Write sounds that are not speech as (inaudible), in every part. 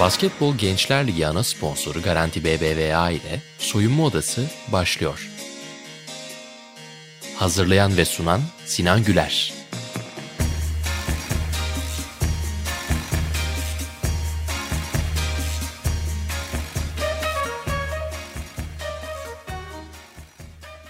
Basketbol Gençler Ligi ana sponsoru Garanti BBVA ile Soyunma Odası başlıyor. Hazırlayan ve sunan Sinan Güler.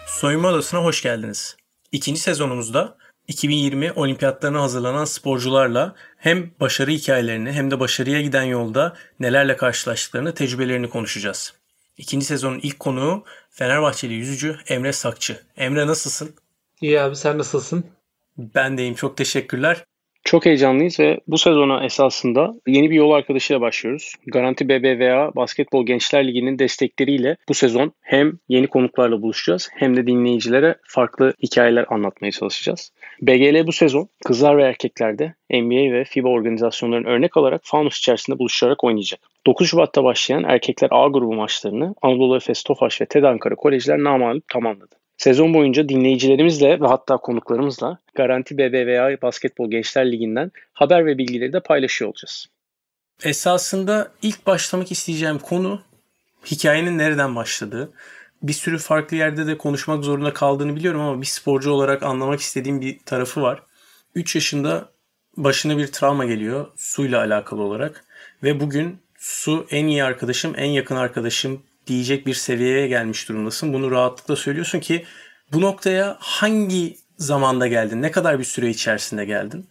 Soyunma Odası'na hoş geldiniz. İkinci sezonumuzda 2020 olimpiyatlarına hazırlanan sporcularla hem başarı hikayelerini hem de başarıya giden yolda nelerle karşılaştıklarını, tecrübelerini konuşacağız. İkinci sezonun ilk konuğu Fenerbahçeli yüzücü Emre Sakçı. Emre nasılsın? İyi abi sen nasılsın? Ben deyim çok teşekkürler. Çok heyecanlıyız ve bu sezona esasında yeni bir yol arkadaşıyla başlıyoruz. Garanti BBVA Basketbol Gençler Ligi'nin destekleriyle bu sezon hem yeni konuklarla buluşacağız hem de dinleyicilere farklı hikayeler anlatmaya çalışacağız. BGL bu sezon kızlar ve erkeklerde NBA ve FIBA organizasyonlarının örnek alarak Faunus içerisinde buluşarak oynayacak. 9 Şubat'ta başlayan erkekler A grubu maçlarını Anadolu Efes, Tofaş ve TED Ankara Kolejler namalup tamamladı. Sezon boyunca dinleyicilerimizle ve hatta konuklarımızla Garanti BBVA Basketbol Gençler Ligi'nden haber ve bilgileri de paylaşıyor olacağız. Esasında ilk başlamak isteyeceğim konu hikayenin nereden başladığı. Bir sürü farklı yerde de konuşmak zorunda kaldığını biliyorum ama bir sporcu olarak anlamak istediğim bir tarafı var. 3 yaşında başına bir travma geliyor suyla alakalı olarak ve bugün su en iyi arkadaşım, en yakın arkadaşım diyecek bir seviyeye gelmiş durumdasın. Bunu rahatlıkla söylüyorsun ki bu noktaya hangi zamanda geldin? Ne kadar bir süre içerisinde geldin?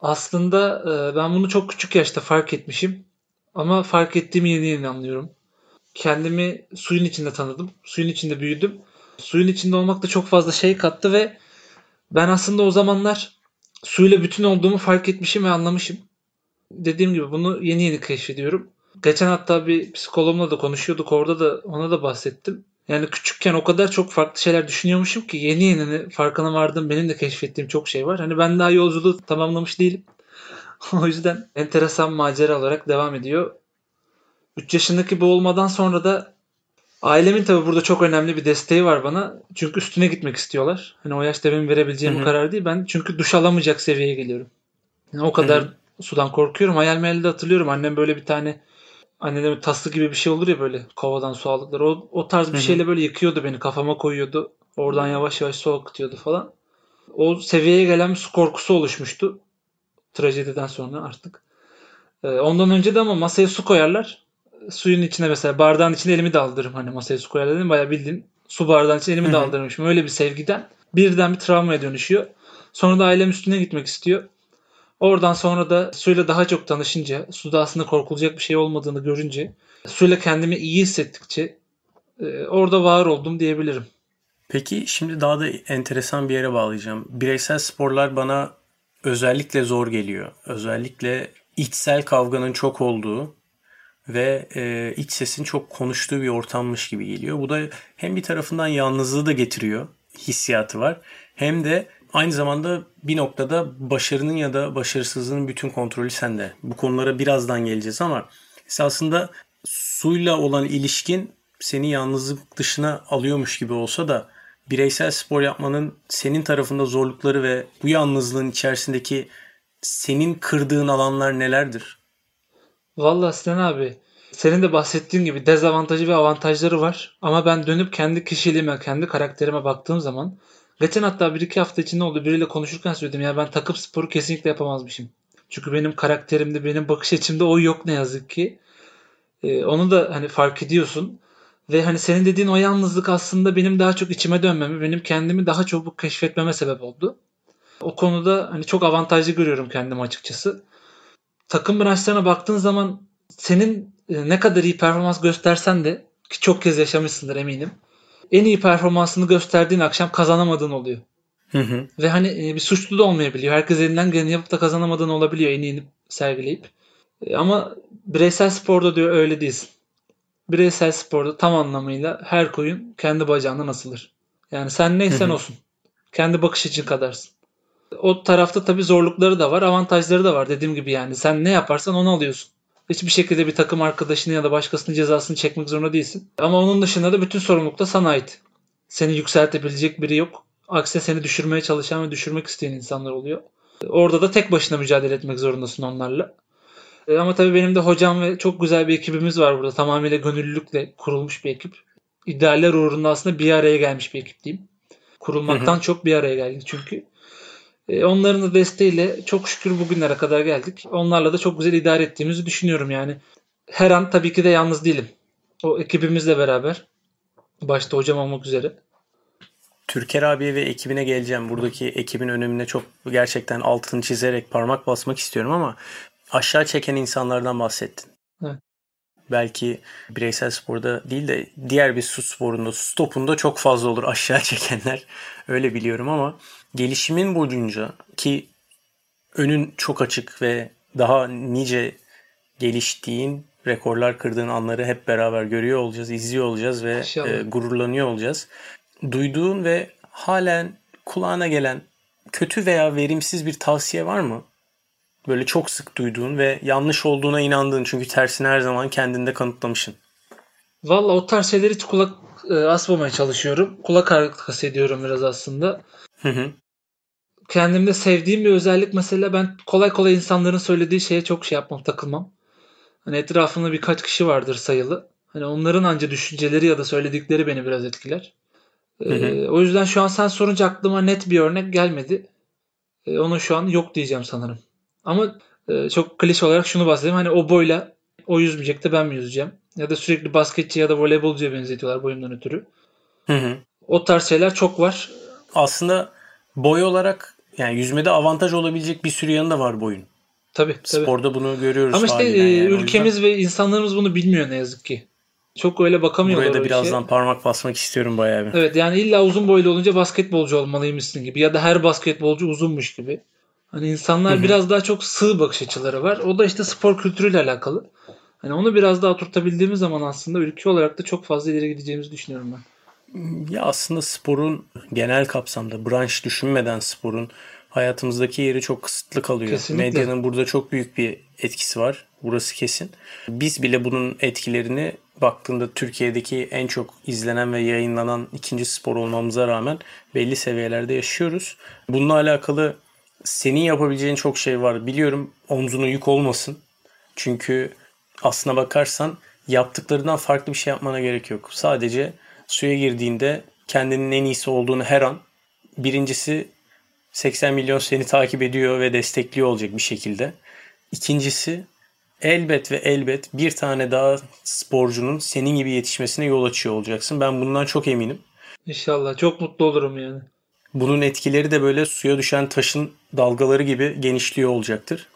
Aslında e, ben bunu çok küçük yaşta fark etmişim. Ama fark ettiğimi yeni yeni anlıyorum. Kendimi suyun içinde tanıdım. Suyun içinde büyüdüm. Suyun içinde olmak da çok fazla şey kattı ve ben aslında o zamanlar suyla bütün olduğumu fark etmişim ve anlamışım. Dediğim gibi bunu yeni yeni keşfediyorum. Geçen hatta bir psikologumla da konuşuyorduk. Orada da ona da bahsettim. Yani küçükken o kadar çok farklı şeyler düşünüyormuşum ki yeni yeni farkına vardım. Benim de keşfettiğim çok şey var. Hani ben daha yolculuğu tamamlamış değilim. (laughs) o yüzden enteresan macera olarak devam ediyor. 3 yaşındaki bu olmadan sonra da ailemin tabi burada çok önemli bir desteği var bana. Çünkü üstüne gitmek istiyorlar. Hani o yaşta benim verebileceğim bir karar değil. Ben çünkü duş alamayacak seviyeye geliyorum. Yani o kadar Hı-hı. sudan korkuyorum. Hayal meyalde hatırlıyorum. Annem böyle bir tane annede taslı gibi bir şey olur ya böyle kovadan su aldıkları. O, o tarz bir şeyle böyle yıkıyordu beni. Kafama koyuyordu. Oradan yavaş yavaş su akıtıyordu falan. O seviyeye gelen bir su korkusu oluşmuştu. Trajediden sonra artık. Ee, ondan önce de ama masaya su koyarlar. Suyun içine mesela bardağın içine elimi daldırırım. Hani masaya su koyarlar dedim. Bayağı bildiğin su bardağın içine elimi daldırmışım. Öyle bir sevgiden birden bir travmaya dönüşüyor. Sonra da ailem üstüne gitmek istiyor. Oradan sonra da suyla daha çok tanışınca, suda aslında korkulacak bir şey olmadığını görünce, suyla kendimi iyi hissettikçe e, orada var oldum diyebilirim. Peki şimdi daha da enteresan bir yere bağlayacağım. Bireysel sporlar bana özellikle zor geliyor. Özellikle içsel kavganın çok olduğu ve e, iç sesin çok konuştuğu bir ortammış gibi geliyor. Bu da hem bir tarafından yalnızlığı da getiriyor, hissiyatı var. Hem de Aynı zamanda bir noktada başarının ya da başarısızlığın bütün kontrolü sende. Bu konulara birazdan geleceğiz ama esasında suyla olan ilişkin seni yalnızlık dışına alıyormuş gibi olsa da bireysel spor yapmanın senin tarafında zorlukları ve bu yalnızlığın içerisindeki senin kırdığın alanlar nelerdir? Vallahi Sinan abi senin de bahsettiğin gibi dezavantajı ve avantajları var. Ama ben dönüp kendi kişiliğime, kendi karakterime baktığım zaman Geçen hatta bir iki hafta içinde oldu. Biriyle konuşurken söyledim ya ben takım sporu kesinlikle yapamazmışım. Çünkü benim karakterimde, benim bakış açımda o yok ne yazık ki. Ee, onu da hani fark ediyorsun. Ve hani senin dediğin o yalnızlık aslında benim daha çok içime dönmemi, benim kendimi daha çabuk keşfetmeme sebep oldu. O konuda hani çok avantajlı görüyorum kendimi açıkçası. Takım branşlarına baktığın zaman senin e, ne kadar iyi performans göstersen de ki çok kez yaşamışsındır eminim en iyi performansını gösterdiğin akşam kazanamadığın oluyor. Hı hı. Ve hani e, bir suçlu da olmayabiliyor. Herkes elinden geleni yapıp da kazanamadığın olabiliyor en iyini sergileyip. E, ama bireysel sporda diyor öyle değilsin. Bireysel sporda tam anlamıyla her koyun kendi bacağından asılır. Yani sen neysen olsun. Kendi bakış için kadarsın. O tarafta tabii zorlukları da var, avantajları da var. Dediğim gibi yani sen ne yaparsan onu alıyorsun. Hiçbir şekilde bir takım arkadaşını ya da başkasının cezasını çekmek zorunda değilsin. Ama onun dışında da bütün sorumluluk da sana ait. Seni yükseltebilecek biri yok. Aksine seni düşürmeye çalışan ve düşürmek isteyen insanlar oluyor. Orada da tek başına mücadele etmek zorundasın onlarla. E, ama tabii benim de hocam ve çok güzel bir ekibimiz var burada. Tamamıyla gönüllülükle kurulmuş bir ekip. İdealler uğrunda aslında bir araya gelmiş bir ekip diyeyim. Kurulmaktan çok bir araya geldik çünkü. E, onların da desteğiyle çok şükür bugünlere kadar geldik. Onlarla da çok güzel idare ettiğimizi düşünüyorum yani. Her an tabii ki de yalnız değilim. O ekibimizle beraber. Başta hocam olmak üzere. Türker abiye ve ekibine geleceğim. Buradaki ekibin önemine çok gerçekten altını çizerek parmak basmak istiyorum ama aşağı çeken insanlardan bahsettin. Evet. Belki bireysel sporda değil de diğer bir su sporunda, su stopunda çok fazla olur aşağı (laughs) çekenler. Öyle biliyorum ama gelişimin boyunca ki önün çok açık ve daha nice geliştiğin, rekorlar kırdığın anları hep beraber görüyor olacağız, izliyor olacağız ve İnşallah. e, gururlanıyor olacağız. Duyduğun ve halen kulağına gelen kötü veya verimsiz bir tavsiye var mı? Böyle çok sık duyduğun ve yanlış olduğuna inandığın çünkü tersini her zaman kendinde kanıtlamışsın. Valla o tarz şeyleri hiç kulak e, asmamaya çalışıyorum. Kulak arkası ediyorum biraz aslında. Hı hı. Kendimde sevdiğim bir özellik mesela ben kolay kolay insanların söylediği şeye çok şey yapmam, takılmam. Hani etrafımda birkaç kişi vardır sayılı. Hani onların anca düşünceleri ya da söyledikleri beni biraz etkiler. E, Hı hı. o yüzden şu an sen sorunca aklıma net bir örnek gelmedi. E, onu şu an yok diyeceğim sanırım. Ama e, çok klişe olarak şunu bahsedeyim. Hani o boyla o yüzmeyecek de ben mi yüzeceğim? Ya da sürekli basketçi ya da voleybolcuya benzetiyorlar boyumdan ötürü. Hı hı. O tarz şeyler çok var. Aslında boy olarak yani yüzmede avantaj olabilecek bir sürü yanı da var boyun. Tabii tabii. Sporda bunu görüyoruz. Ama işte e, yani. O yüzden ülkemiz ve insanlarımız bunu bilmiyor ne yazık ki. Çok öyle bakamıyorlar buraya da birazdan parmak basmak istiyorum bayağı bir. Evet yani illa uzun boylu olunca basketbolcu olmalıymışsın gibi ya da her basketbolcu uzunmuş gibi. Hani insanlar biraz daha çok sığ bakış açıları var. O da işte spor kültürüyle alakalı. Hani onu biraz daha oturtabildiğimiz zaman aslında ülke olarak da çok fazla ileri gideceğimizi düşünüyorum ben. Ya aslında sporun genel kapsamda branş düşünmeden sporun hayatımızdaki yeri çok kısıtlı kalıyor. Kesinlikle. Medyanın burada çok büyük bir etkisi var. Burası kesin. Biz bile bunun etkilerini baktığında Türkiye'deki en çok izlenen ve yayınlanan ikinci spor olmamıza rağmen belli seviyelerde yaşıyoruz. Bununla alakalı senin yapabileceğin çok şey var. Biliyorum omzuna yük olmasın. Çünkü aslına bakarsan yaptıklarından farklı bir şey yapmana gerek yok. Sadece suya girdiğinde kendinin en iyisi olduğunu her an birincisi 80 milyon seni takip ediyor ve destekliyor olacak bir şekilde. İkincisi elbet ve elbet bir tane daha sporcunun senin gibi yetişmesine yol açıyor olacaksın. Ben bundan çok eminim. İnşallah çok mutlu olurum yani. Bunun etkileri de böyle suya düşen taşın dalgaları gibi genişliyor olacaktır.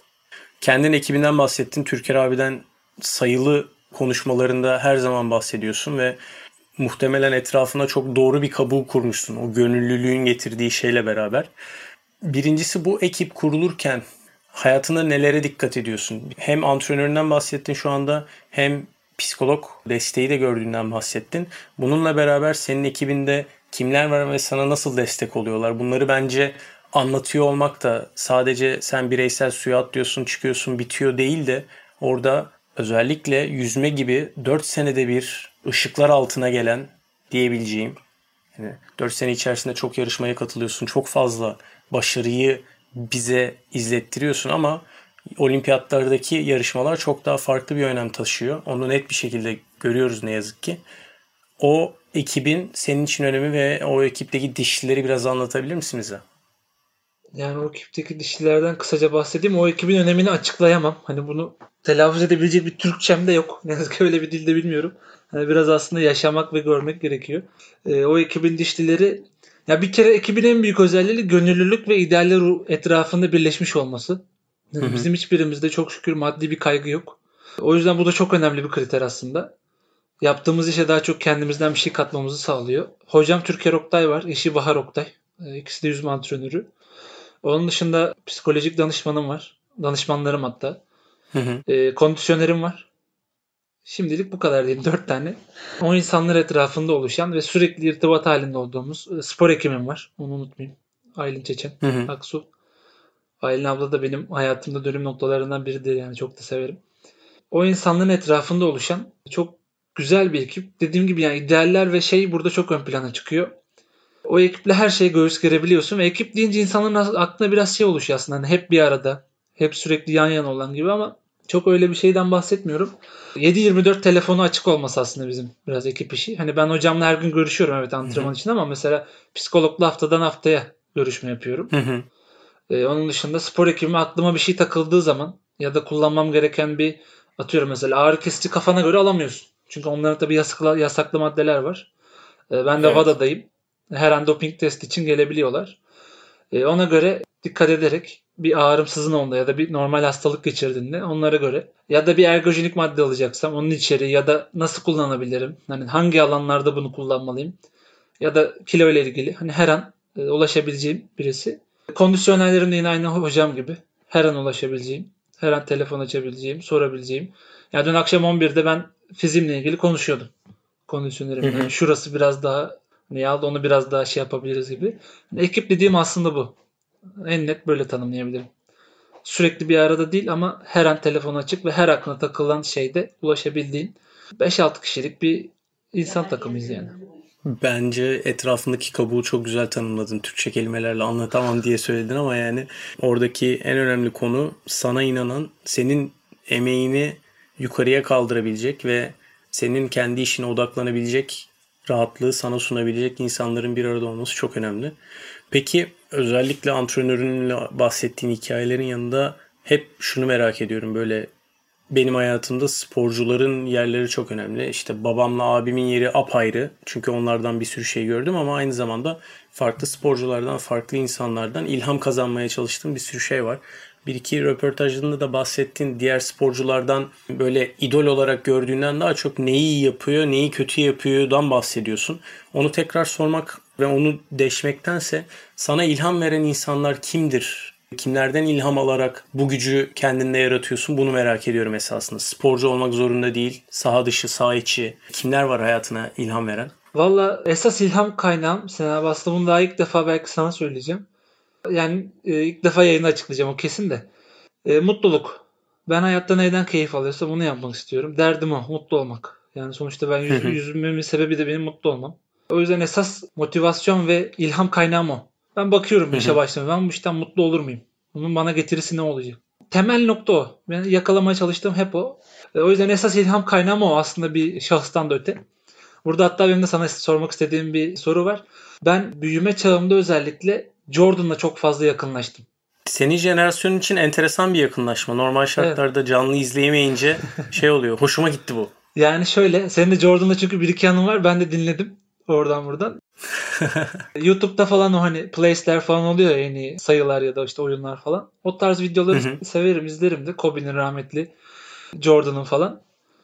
Kendin ekibinden bahsettin. Türker abiden sayılı konuşmalarında her zaman bahsediyorsun ve muhtemelen etrafına çok doğru bir kabul kurmuşsun. O gönüllülüğün getirdiği şeyle beraber. Birincisi bu ekip kurulurken hayatında nelere dikkat ediyorsun? Hem antrenöründen bahsettin şu anda hem psikolog desteği de gördüğünden bahsettin. Bununla beraber senin ekibinde kimler var ve sana nasıl destek oluyorlar? Bunları bence anlatıyor olmak da sadece sen bireysel suya atlıyorsun, çıkıyorsun, bitiyor değil de orada özellikle yüzme gibi 4 senede bir ışıklar altına gelen diyebileceğim yani 4 sene içerisinde çok yarışmaya katılıyorsun. Çok fazla başarıyı bize izlettiriyorsun ama olimpiyatlardaki yarışmalar çok daha farklı bir önem taşıyor. Onu net bir şekilde görüyoruz ne yazık ki. O ekibin senin için önemi ve o ekipteki dişlileri biraz anlatabilir misin bize? Yani o ekipteki dişilerden kısaca bahsedeyim. O ekibin önemini açıklayamam. Hani bunu telaffuz edebilecek bir Türkçem de yok. Ne yazık ki öyle bir dilde bilmiyorum. Hani biraz aslında yaşamak ve görmek gerekiyor. Ee, o ekibin dişlileri ya bir kere ekibin en büyük özelliği gönüllülük ve idealler etrafında birleşmiş olması. Yani Hı hı. Bizim hiçbirimizde çok şükür maddi bir kaygı yok. O yüzden bu da çok önemli bir kriter aslında. Yaptığımız işe daha çok kendimizden bir şey katmamızı sağlıyor. Hocam Türker Oktay var, eşi Bahar Oktay. Ee, İkisi de yüzme antrenörü. Onun dışında psikolojik danışmanım var. Danışmanlarım hatta. Hı hı. Ee, kondisyonerim var. Şimdilik bu kadar diyeyim. Dört tane. O insanlar etrafında oluşan ve sürekli irtibat halinde olduğumuz e, spor hekimim var. Onu unutmayayım. Aylin Çeçen. Hı hı. Aksu. Aylin abla da benim hayatımda dönüm noktalarından biridir yani çok da severim. O insanların etrafında oluşan çok güzel bir ekip. Dediğim gibi yani idealler ve şey burada çok ön plana çıkıyor. O ekiple her şeye göğüs gerebiliyorsun ve ekip deyince insanların aklına biraz şey oluşuyor aslında. Hani hep bir arada, hep sürekli yan yana olan gibi ama Çok öyle bir şeyden bahsetmiyorum. 7-24 telefonu açık olması aslında bizim biraz ekip işi. Hani ben hocamla her gün görüşüyorum evet antrenman için ama mesela psikologla haftadan haftaya görüşme yapıyorum. Ee, onun dışında spor ekibime aklıma bir şey takıldığı zaman ya da kullanmam gereken bir atıyorum mesela ağrı kesici kafana göre alamıyorsun. Çünkü onların tabii yasaklı, yasaklı maddeler var. Ee, ben de Evet. VADA'dayım. Her an doping test için gelebiliyorlar. Ee, ona göre dikkat ederek bir ağrım sızın onda ya da bir normal hastalık geçirdiğinde onlara göre ya da bir ergojenik madde alacaksam onun içeriği ya da nasıl kullanabilirim? Hani hangi alanlarda bunu kullanmalıyım? Ya da kilo ile ilgili hani her an e, ulaşabileceğim birisi. Kondisyonerlerim de yine aynı hocam gibi. Her an ulaşabileceğim. Her an telefon açabileceğim, sorabileceğim. Yani dün akşam 11'de ben fizimle ilgili konuşuyordum. Kondisyonerimle. Yani şurası biraz daha ne aldı onu biraz daha şey yapabiliriz gibi. Yani ekip dediğim aslında bu. En net böyle tanımlayabilirim. Sürekli bir arada değil ama her an telefon açık ve her aklına takılan şeyde ulaşabildiğin 5-6 kişilik bir insan takımıyız yani. Bence etrafındaki kabuğu çok güzel tanımladın. Türkçe kelimelerle anlatamam diye söyledin ama yani oradaki en önemli konu sana inanan, senin emeğini yukarıya kaldırabilecek ve senin kendi işine odaklanabilecek rahatlığı sana sunabilecek insanların bir arada olması çok önemli. Peki özellikle antrenörünle bahsettiğin hikayelerin yanında hep şunu merak ediyorum böyle benim hayatımda sporcuların yerleri çok önemli. İşte babamla abimin yeri apayrı. Çünkü onlardan bir sürü şey gördüm ama aynı zamanda farklı sporculardan, farklı insanlardan ilham kazanmaya çalıştığım bir sürü şey var. Bir iki röportajında da bahsettiğin diğer sporculardan böyle idol olarak gördüğünden daha çok neyi yapıyor, neyi kötü yapıyordan bahsediyorsun. Onu tekrar sormak ve onu deşmektense sana ilham veren insanlar kimdir? Kimlerden ilham alarak bu gücü kendinde yaratıyorsun bunu merak ediyorum esasında. Sporcu olmak zorunda değil. Saha dışı, saha içi. Kimler var hayatına ilham veren? Valla esas ilham kaynağım Sen abi aslında bunu daha ilk defa belki sana söyleyeceğim. Yani e, ilk defa yayını açıklayacağım o kesin de. E, mutluluk. Ben hayatta neyden keyif alıyorsam bunu yapmak istiyorum. Derdim o. Mutlu olmak. Yani sonuçta ben yüz, yüzmemin sebebi de benim mutlu olmam. O yüzden esas motivasyon ve ilham kaynağım o. Ben bakıyorum işe başlamaya. Ben bu işten mutlu olur muyum? Bunun bana getirisi ne olacak? Temel nokta o. Ben yakalamaya çalıştığım hep o. E, o yüzden esas ilham kaynağım o aslında bir şahıstan da öte. Burada hatta benim de sana sormak istediğim bir soru var. Ben büyüme çağımda özellikle Jordan'la çok fazla yakınlaştım. Senin jenerasyonun için enteresan bir yakınlaşma. Normal şartlarda canlı izleyemeyince (laughs) şey oluyor. Hoşuma gitti bu. Yani şöyle, senin de Jordan'la çünkü bir iki anın var. Ben de dinledim oradan buradan. (laughs) YouTube'da falan o hani place'ler falan oluyor ya yeni sayılar ya da işte oyunlar falan. O tarz videoları Hı hı. severim, izlerim de. Kobe'nin rahmetli, Jordan'ın falan.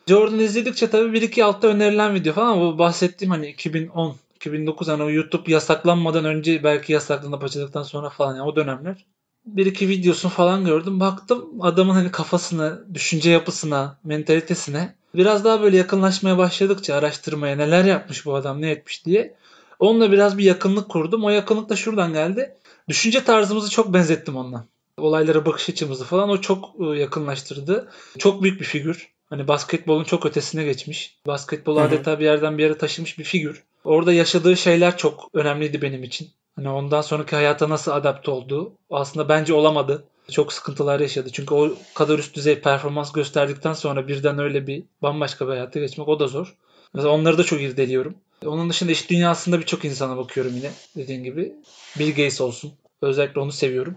Jordan izledikçe tabii bir iki altta önerilen video falan bu bahsettiğim hani 2010, 2009 hani o YouTube yasaklanmadan önce belki yasaklanıp açıldıktan sonra falan yani o dönemler. Bir iki videosunu falan gördüm. Baktım adamın hani kafasına, düşünce yapısına, mentalitesine biraz daha böyle yakınlaşmaya başladıkça araştırmaya neler yapmış bu adam ne etmiş diye onunla biraz bir yakınlık kurdum. O yakınlık da şuradan geldi. Düşünce tarzımızı çok benzettim onunla. Olaylara bakış açımızı falan o çok e, yakınlaştırdı. Çok büyük bir figür. Hani basketbolun çok ötesine geçmiş. Basketbolu Hı hı. adeta bir yerden bir yere taşımış bir figür. Orada yaşadığı şeyler çok önemliydi benim için. Hani ondan sonraki hayata nasıl adapte olduğu aslında bence olamadı. Çok sıkıntılar yaşadı. Çünkü o kadar üst düzey performans gösterdikten sonra birden öyle bir bambaşka bir hayata geçmek o da zor. Mesela onları da çok irdeliyorum. Onun dışında iş dünyasında birçok insana bakıyorum yine dediğin gibi. Bill Gates olsun. Özellikle onu seviyorum.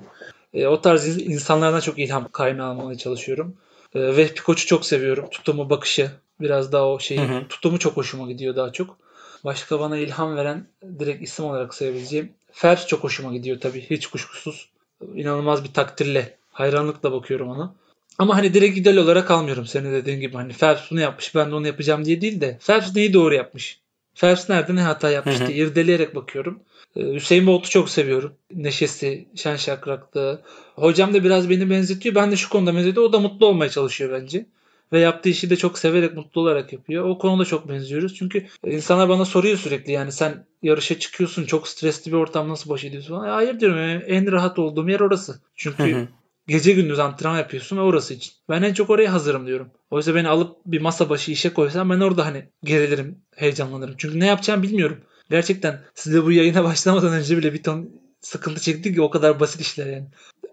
E, o tarz in- insanlardan çok ilham kaynağı almaya çalışıyorum. E, Vehbi Koç'u çok seviyorum. Tutumu, bakışı. Biraz daha o şeyi. Hı hı. Tutumu çok hoşuma gidiyor daha çok. Başka bana ilham veren direkt isim olarak sayabileceğim. Phelps çok hoşuma gidiyor tabii. Hiç kuşkusuz. İnanılmaz bir takdirle, hayranlıkla bakıyorum ona. Ama hani direkt idol olarak almıyorum. Senin dediğin gibi hani Phelps bunu yapmış ben de onu yapacağım diye değil de Phelps neyi doğru yapmış? Phelps nerede ne hata yapmış diye irdeleyerek bakıyorum. Ee, Hüseyin Bolt'u çok seviyorum. Neşesi, şen şakraklığı. Hocam da biraz beni benzetiyor. Ben de şu konuda benzetiyor. O da mutlu olmaya çalışıyor bence. Ve yaptığı işi de çok severek, mutlu olarak yapıyor. O konuda çok benziyoruz. Çünkü insanlar bana soruyor sürekli yani sen yarışa çıkıyorsun çok stresli bir ortam nasıl baş ediyorsun falan. Hayır diyorum yani en rahat olduğum yer orası. Çünkü Hı hı. gece gündüz antrenman yapıyorsun ve orası için. Ben en çok oraya hazırım diyorum. Oysa beni alıp bir masa başı işe koysan ben orada hani gerilirim, heyecanlanırım. Çünkü ne yapacağımı bilmiyorum. Gerçekten size bu yayına (laughs) başlamadan önce bile bir ton sıkıntı çektik ki o kadar basit işler yani.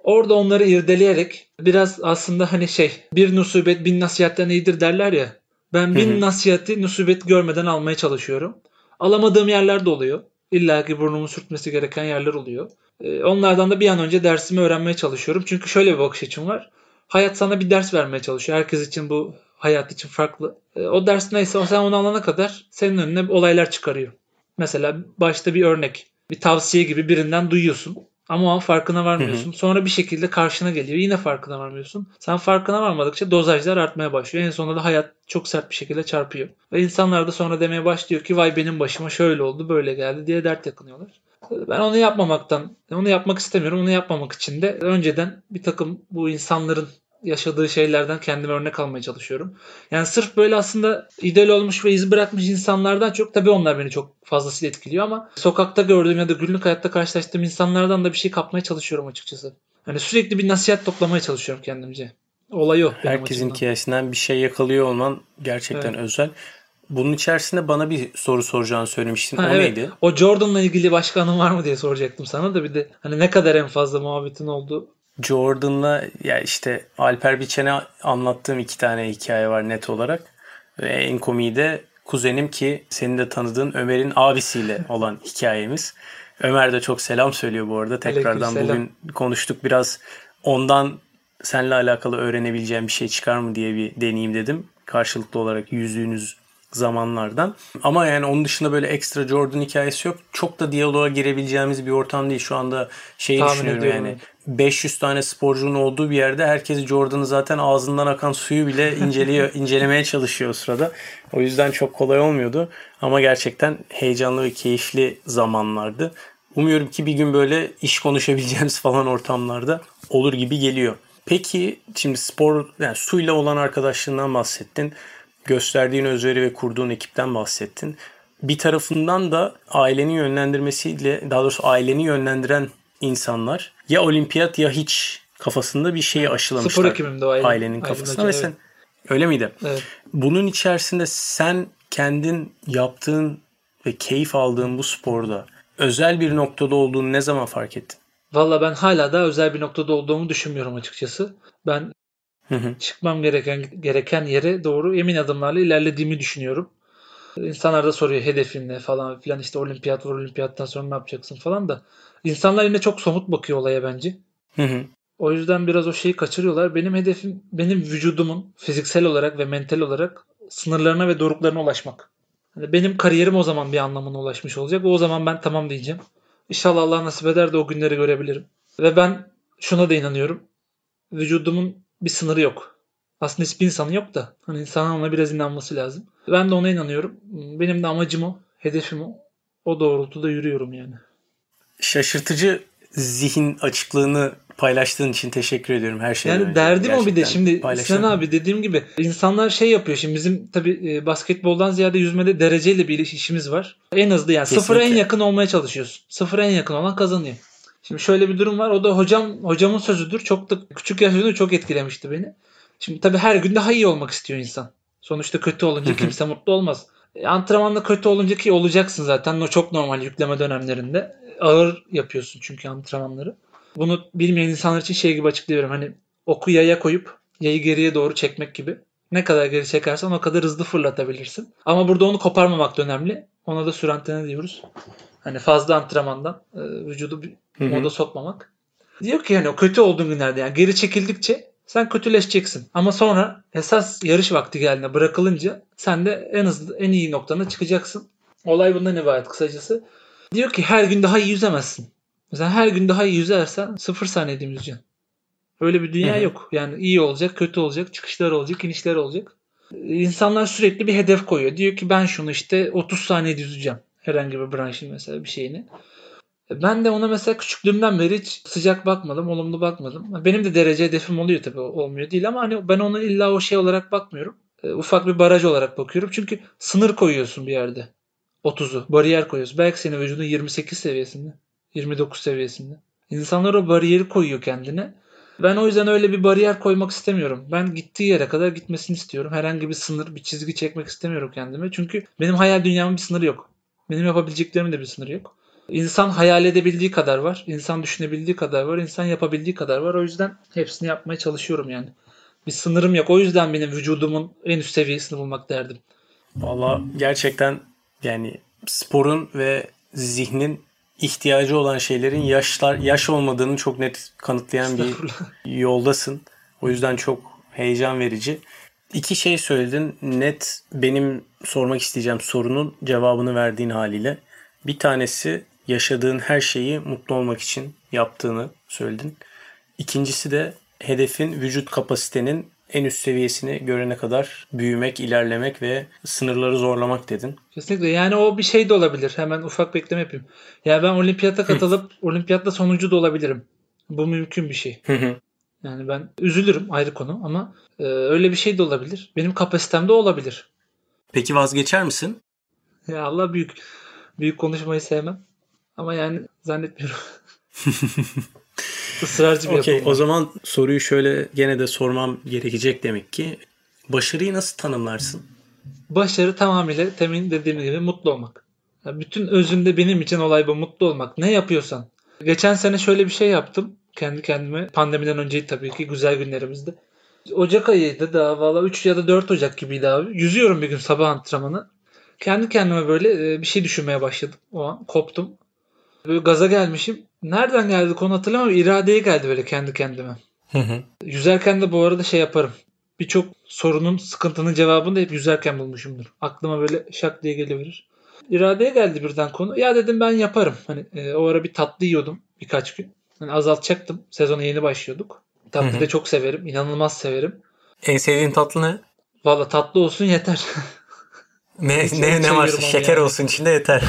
Orada onları irdeleyerek biraz aslında hani şey bir nusubet bin nasihatten iyidir derler ya. Ben bin Hı hı. nasihati nusubet görmeden almaya çalışıyorum. Alamadığım yerler de oluyor. İlla ki burnumu sürtmesi gereken yerler oluyor. Ee, Onlardan da bir an önce dersimi öğrenmeye çalışıyorum. Çünkü şöyle bir bakış açım var. Hayat sana bir ders vermeye çalışıyor. Herkes için bu hayat için farklı. Ee, O ders neyse sen onu alana kadar senin önüne olaylar çıkarıyor. Mesela başta bir örnek, bir tavsiye gibi birinden duyuyorsun. Ama o an farkına varmıyorsun. Sonra bir şekilde karşına geliyor. Yine farkına varmıyorsun. Sen farkına varmadıkça dozajlar artmaya başlıyor. En sonunda da hayat çok sert bir şekilde çarpıyor. Ve insanlar da sonra demeye başlıyor ki vay benim başıma şöyle oldu böyle geldi diye dert yakınıyorlar. Ben onu yapmamaktan, onu yapmak istemiyorum. Onu yapmamak için de önceden bir takım bu insanların yaşadığı şeylerden kendime örnek almaya çalışıyorum. Yani sırf böyle aslında ideal olmuş ve iz bırakmış insanlardan çok tabii onlar beni çok fazlasıyla etkiliyor ama sokakta gördüğüm ya da günlük hayatta karşılaştığım insanlardan da bir şey kapmaya çalışıyorum açıkçası. Hani sürekli bir nasihat toplamaya çalışıyorum kendimce. Olay benim Herkesin hikayesinden bir şey yakalıyor olman gerçekten Evet. özel. Bunun içerisinde bana bir soru soracağını söylemiştin. Ha, o evet. neydi? O Jordan'la ilgili başka anın var mı diye soracaktım sana da bir de hani ne kadar en fazla muhabbetin oldu. Jordan'la ya işte Alper Biçen'e anlattığım iki tane hikaye var net olarak. Ve en komiği de kuzenim ki senin de tanıdığın Ömer'in abisiyle olan hikayemiz. Ömer de çok selam söylüyor bu arada. Tekrardan bugün konuştuk biraz ondan seninle alakalı öğrenebileceğim bir şey çıkar mı diye bir deneyeyim dedim. Karşılıklı olarak yüzdüğünüz zamanlardan. Ama yani onun dışında böyle ekstra Jordan hikayesi yok. Çok da diyaloğa girebileceğimiz bir ortam değil. Şu anda şeyi Tahmin düşünüyorum ediyorum, yani. 500 tane sporcunun olduğu bir yerde herkes Jordan'ı zaten ağzından akan suyu bile inceliyor, (laughs) incelemeye çalışıyor o sırada. O yüzden çok kolay olmuyordu. Ama gerçekten heyecanlı ve keyifli zamanlardı. Umuyorum ki bir gün böyle iş konuşabileceğimiz falan ortamlarda olur gibi geliyor. Peki şimdi spor yani suyla olan arkadaşlığından bahsettin. Gösterdiğin özveri ve kurduğun ekipten bahsettin. Bir tarafından da ailenin yönlendirmesiyle daha doğrusu aileni yönlendiren insanlar ya olimpiyat ya hiç kafasında bir şeyi aşılamışlar. Spor ekibimde o aile- ailenin kafasına ve evet. sen öyle miydi? Evet. Bunun içerisinde sen kendin yaptığın ve keyif aldığın bu sporda özel bir noktada olduğunu ne zaman fark ettin? Valla ben hala da özel bir noktada olduğumu düşünmüyorum açıkçası. Ben Hı hı. çıkmam gereken gereken yere doğru emin adımlarla ilerlediğimi düşünüyorum. İnsanlar da soruyor hedefin ne falan filan işte olimpiyat var olimpiyattan sonra ne yapacaksın falan da. İnsanlar yine çok somut bakıyor olaya bence. Hı hı. O yüzden biraz o şeyi kaçırıyorlar. Benim hedefim benim vücudumun fiziksel olarak ve mental olarak sınırlarına ve doruklarına ulaşmak. Hani benim kariyerim o zaman bir anlamına ulaşmış olacak. O zaman ben tamam diyeceğim. İnşallah Allah nasip eder de o günleri görebilirim. Ve ben şuna da inanıyorum. Vücudumun bir sınırı yok. Aslında hiçbir insanın yok da. Hani insanın ona biraz inanması lazım. Ben de ona inanıyorum. Benim de amacım o. Hedefim o. O doğrultuda yürüyorum yani. Şaşırtıcı zihin açıklığını paylaştığın için teşekkür ediyorum her şeyden Yani önce. derdim o bir de Gerçekten şimdi Sinan abi dediğim gibi insanlar şey yapıyor şimdi bizim tabi basketboldan ziyade yüzmede dereceyle bir işimiz var. En hızlı yani sıfıra en Kesinlikle. yakın olmaya çalışıyorsun. Sıfıra en yakın olan kazanıyor. Şimdi şöyle bir durum var. O da hocam hocamın sözüdür. Çok da küçük yaşta çok etkilemişti beni. Şimdi tabii her gün daha iyi olmak istiyor insan. Sonuçta kötü olunca kimse mutlu olmaz. E, antrenmanda kötü olunca ki olacaksın zaten. O çok normal yükleme dönemlerinde. Ağır yapıyorsun çünkü antrenmanları. Bunu bilmeyen insanlar için şey gibi açıklıyorum. Hani oku yaya koyup yayı geriye doğru çekmek gibi. Ne kadar geri çekersen o kadar hızlı fırlatabilirsin. Ama burada onu koparmamak da önemli. Ona da sürantene diyoruz. Hani fazla antrenmandan e, vücudu bir Hı hı. moda sokmamak. Diyor ki hani o kötü olduğun günlerde yani geri çekildikçe sen kötüleşeceksin. Ama sonra esas yarış vakti geldiğinde bırakılınca sen de en hızlı en iyi noktana çıkacaksın. Olay bundan ibaret kısacası. Diyor ki her gün daha iyi yüzemezsin. Mesela her gün daha iyi yüzersen sıfır saniyede yüzeceksin. Öyle bir dünya Hı hı. yok. Yani iyi olacak, kötü olacak, çıkışlar olacak, inişler olacak. İnsanlar sürekli bir hedef koyuyor. Diyor ki ben şunu işte 30 saniyede yüzeceğim. Herhangi bir branşın mesela bir şeyini. Ben de ona mesela küçüklüğümden beri hiç sıcak bakmadım, olumlu bakmadım. Benim de derece hedefim oluyor tabii olmuyor değil ama hani ben ona illa o şey olarak bakmıyorum. E, Ufak bir baraj olarak bakıyorum. Çünkü sınır koyuyorsun bir yerde. 30'u. Bariyer koyuyorsun. Belki senin vücudun 28 seviyesinde. 29 seviyesinde. İnsanlar o bariyeri koyuyor kendine. Ben o yüzden öyle bir bariyer koymak istemiyorum. Ben gittiği yere kadar gitmesini istiyorum. Herhangi bir sınır, bir çizgi çekmek istemiyorum kendime. Çünkü benim hayal dünyamın bir sınırı yok. Benim yapabileceklerimin de bir sınırı yok. İnsan hayal edebildiği kadar var. insan düşünebildiği kadar var. insan yapabildiği kadar var. O yüzden hepsini yapmaya çalışıyorum yani. Bir sınırım yok. O yüzden benim vücudumun en üst seviyesini bulmak derdim. Valla gerçekten yani sporun ve zihnin ihtiyacı olan şeylerin yaşlar yaş olmadığını çok net kanıtlayan bir (laughs) yoldasın. O yüzden çok heyecan verici. İki şey söyledin. Net benim sormak isteyeceğim sorunun cevabını verdiğin haliyle. Bir tanesi yaşadığın her şeyi mutlu olmak için yaptığını söyledin. İkincisi de hedefin vücut kapasitenin en üst seviyesini görene kadar büyümek, ilerlemek ve sınırları zorlamak dedin. Kesinlikle. Yani o bir şey de olabilir. Hemen ufak bekleme yapayım. Ya ben olimpiyata katılıp olimpiyatta sonuncu da olabilirim. Bu mümkün bir şey. yani ben üzülürüm ayrı konu ama e, öyle bir şey de olabilir. Benim kapasitem de olabilir. Peki vazgeçer misin? Ya Allah büyük. Büyük konuşmayı sevmem. Ama yani zannetmiyorum. (laughs) Israrcı bir okay, yapım. O zaman soruyu şöyle gene de sormam gerekecek demek ki. Başarıyı nasıl tanımlarsın? Başarı tamamıyla temin dediğim gibi mutlu olmak. Bütün özünde benim için olay bu mutlu olmak. Ne yapıyorsan. Geçen sene şöyle bir şey yaptım. Kendi kendime. Pandemiden önceydi tabii ki güzel günlerimizde. Ocak ayıydı daha valla 3 ya da 4 Ocak gibiydi abi. Yüzüyorum bir gün sabah antrenmanı. Kendi kendime böyle e, bir şey düşünmeye başladım. O an koptum. Böyle gaza gelmişim. Nereden geldi konu hatırlamam. İradeye geldi böyle kendi kendime. Yüzerken de bu arada şey yaparım. Birçok sorunun, sıkıntının cevabını da hep yüzerken bulmuşumdur. Aklıma böyle şak diye geliverir. İradeye geldi birden konu. Ya dedim ben yaparım. Hani e, o ara bir tatlı yiyordum birkaç gün. Hani azaltacaktım. Sezona yeni başlıyorduk. Tatlı da çok severim. inanılmaz severim. En sevdiğin tatlı ne? Valla tatlı olsun yeter. (laughs) Ne ne ne varsa şeker yani. olsun içinde yeter.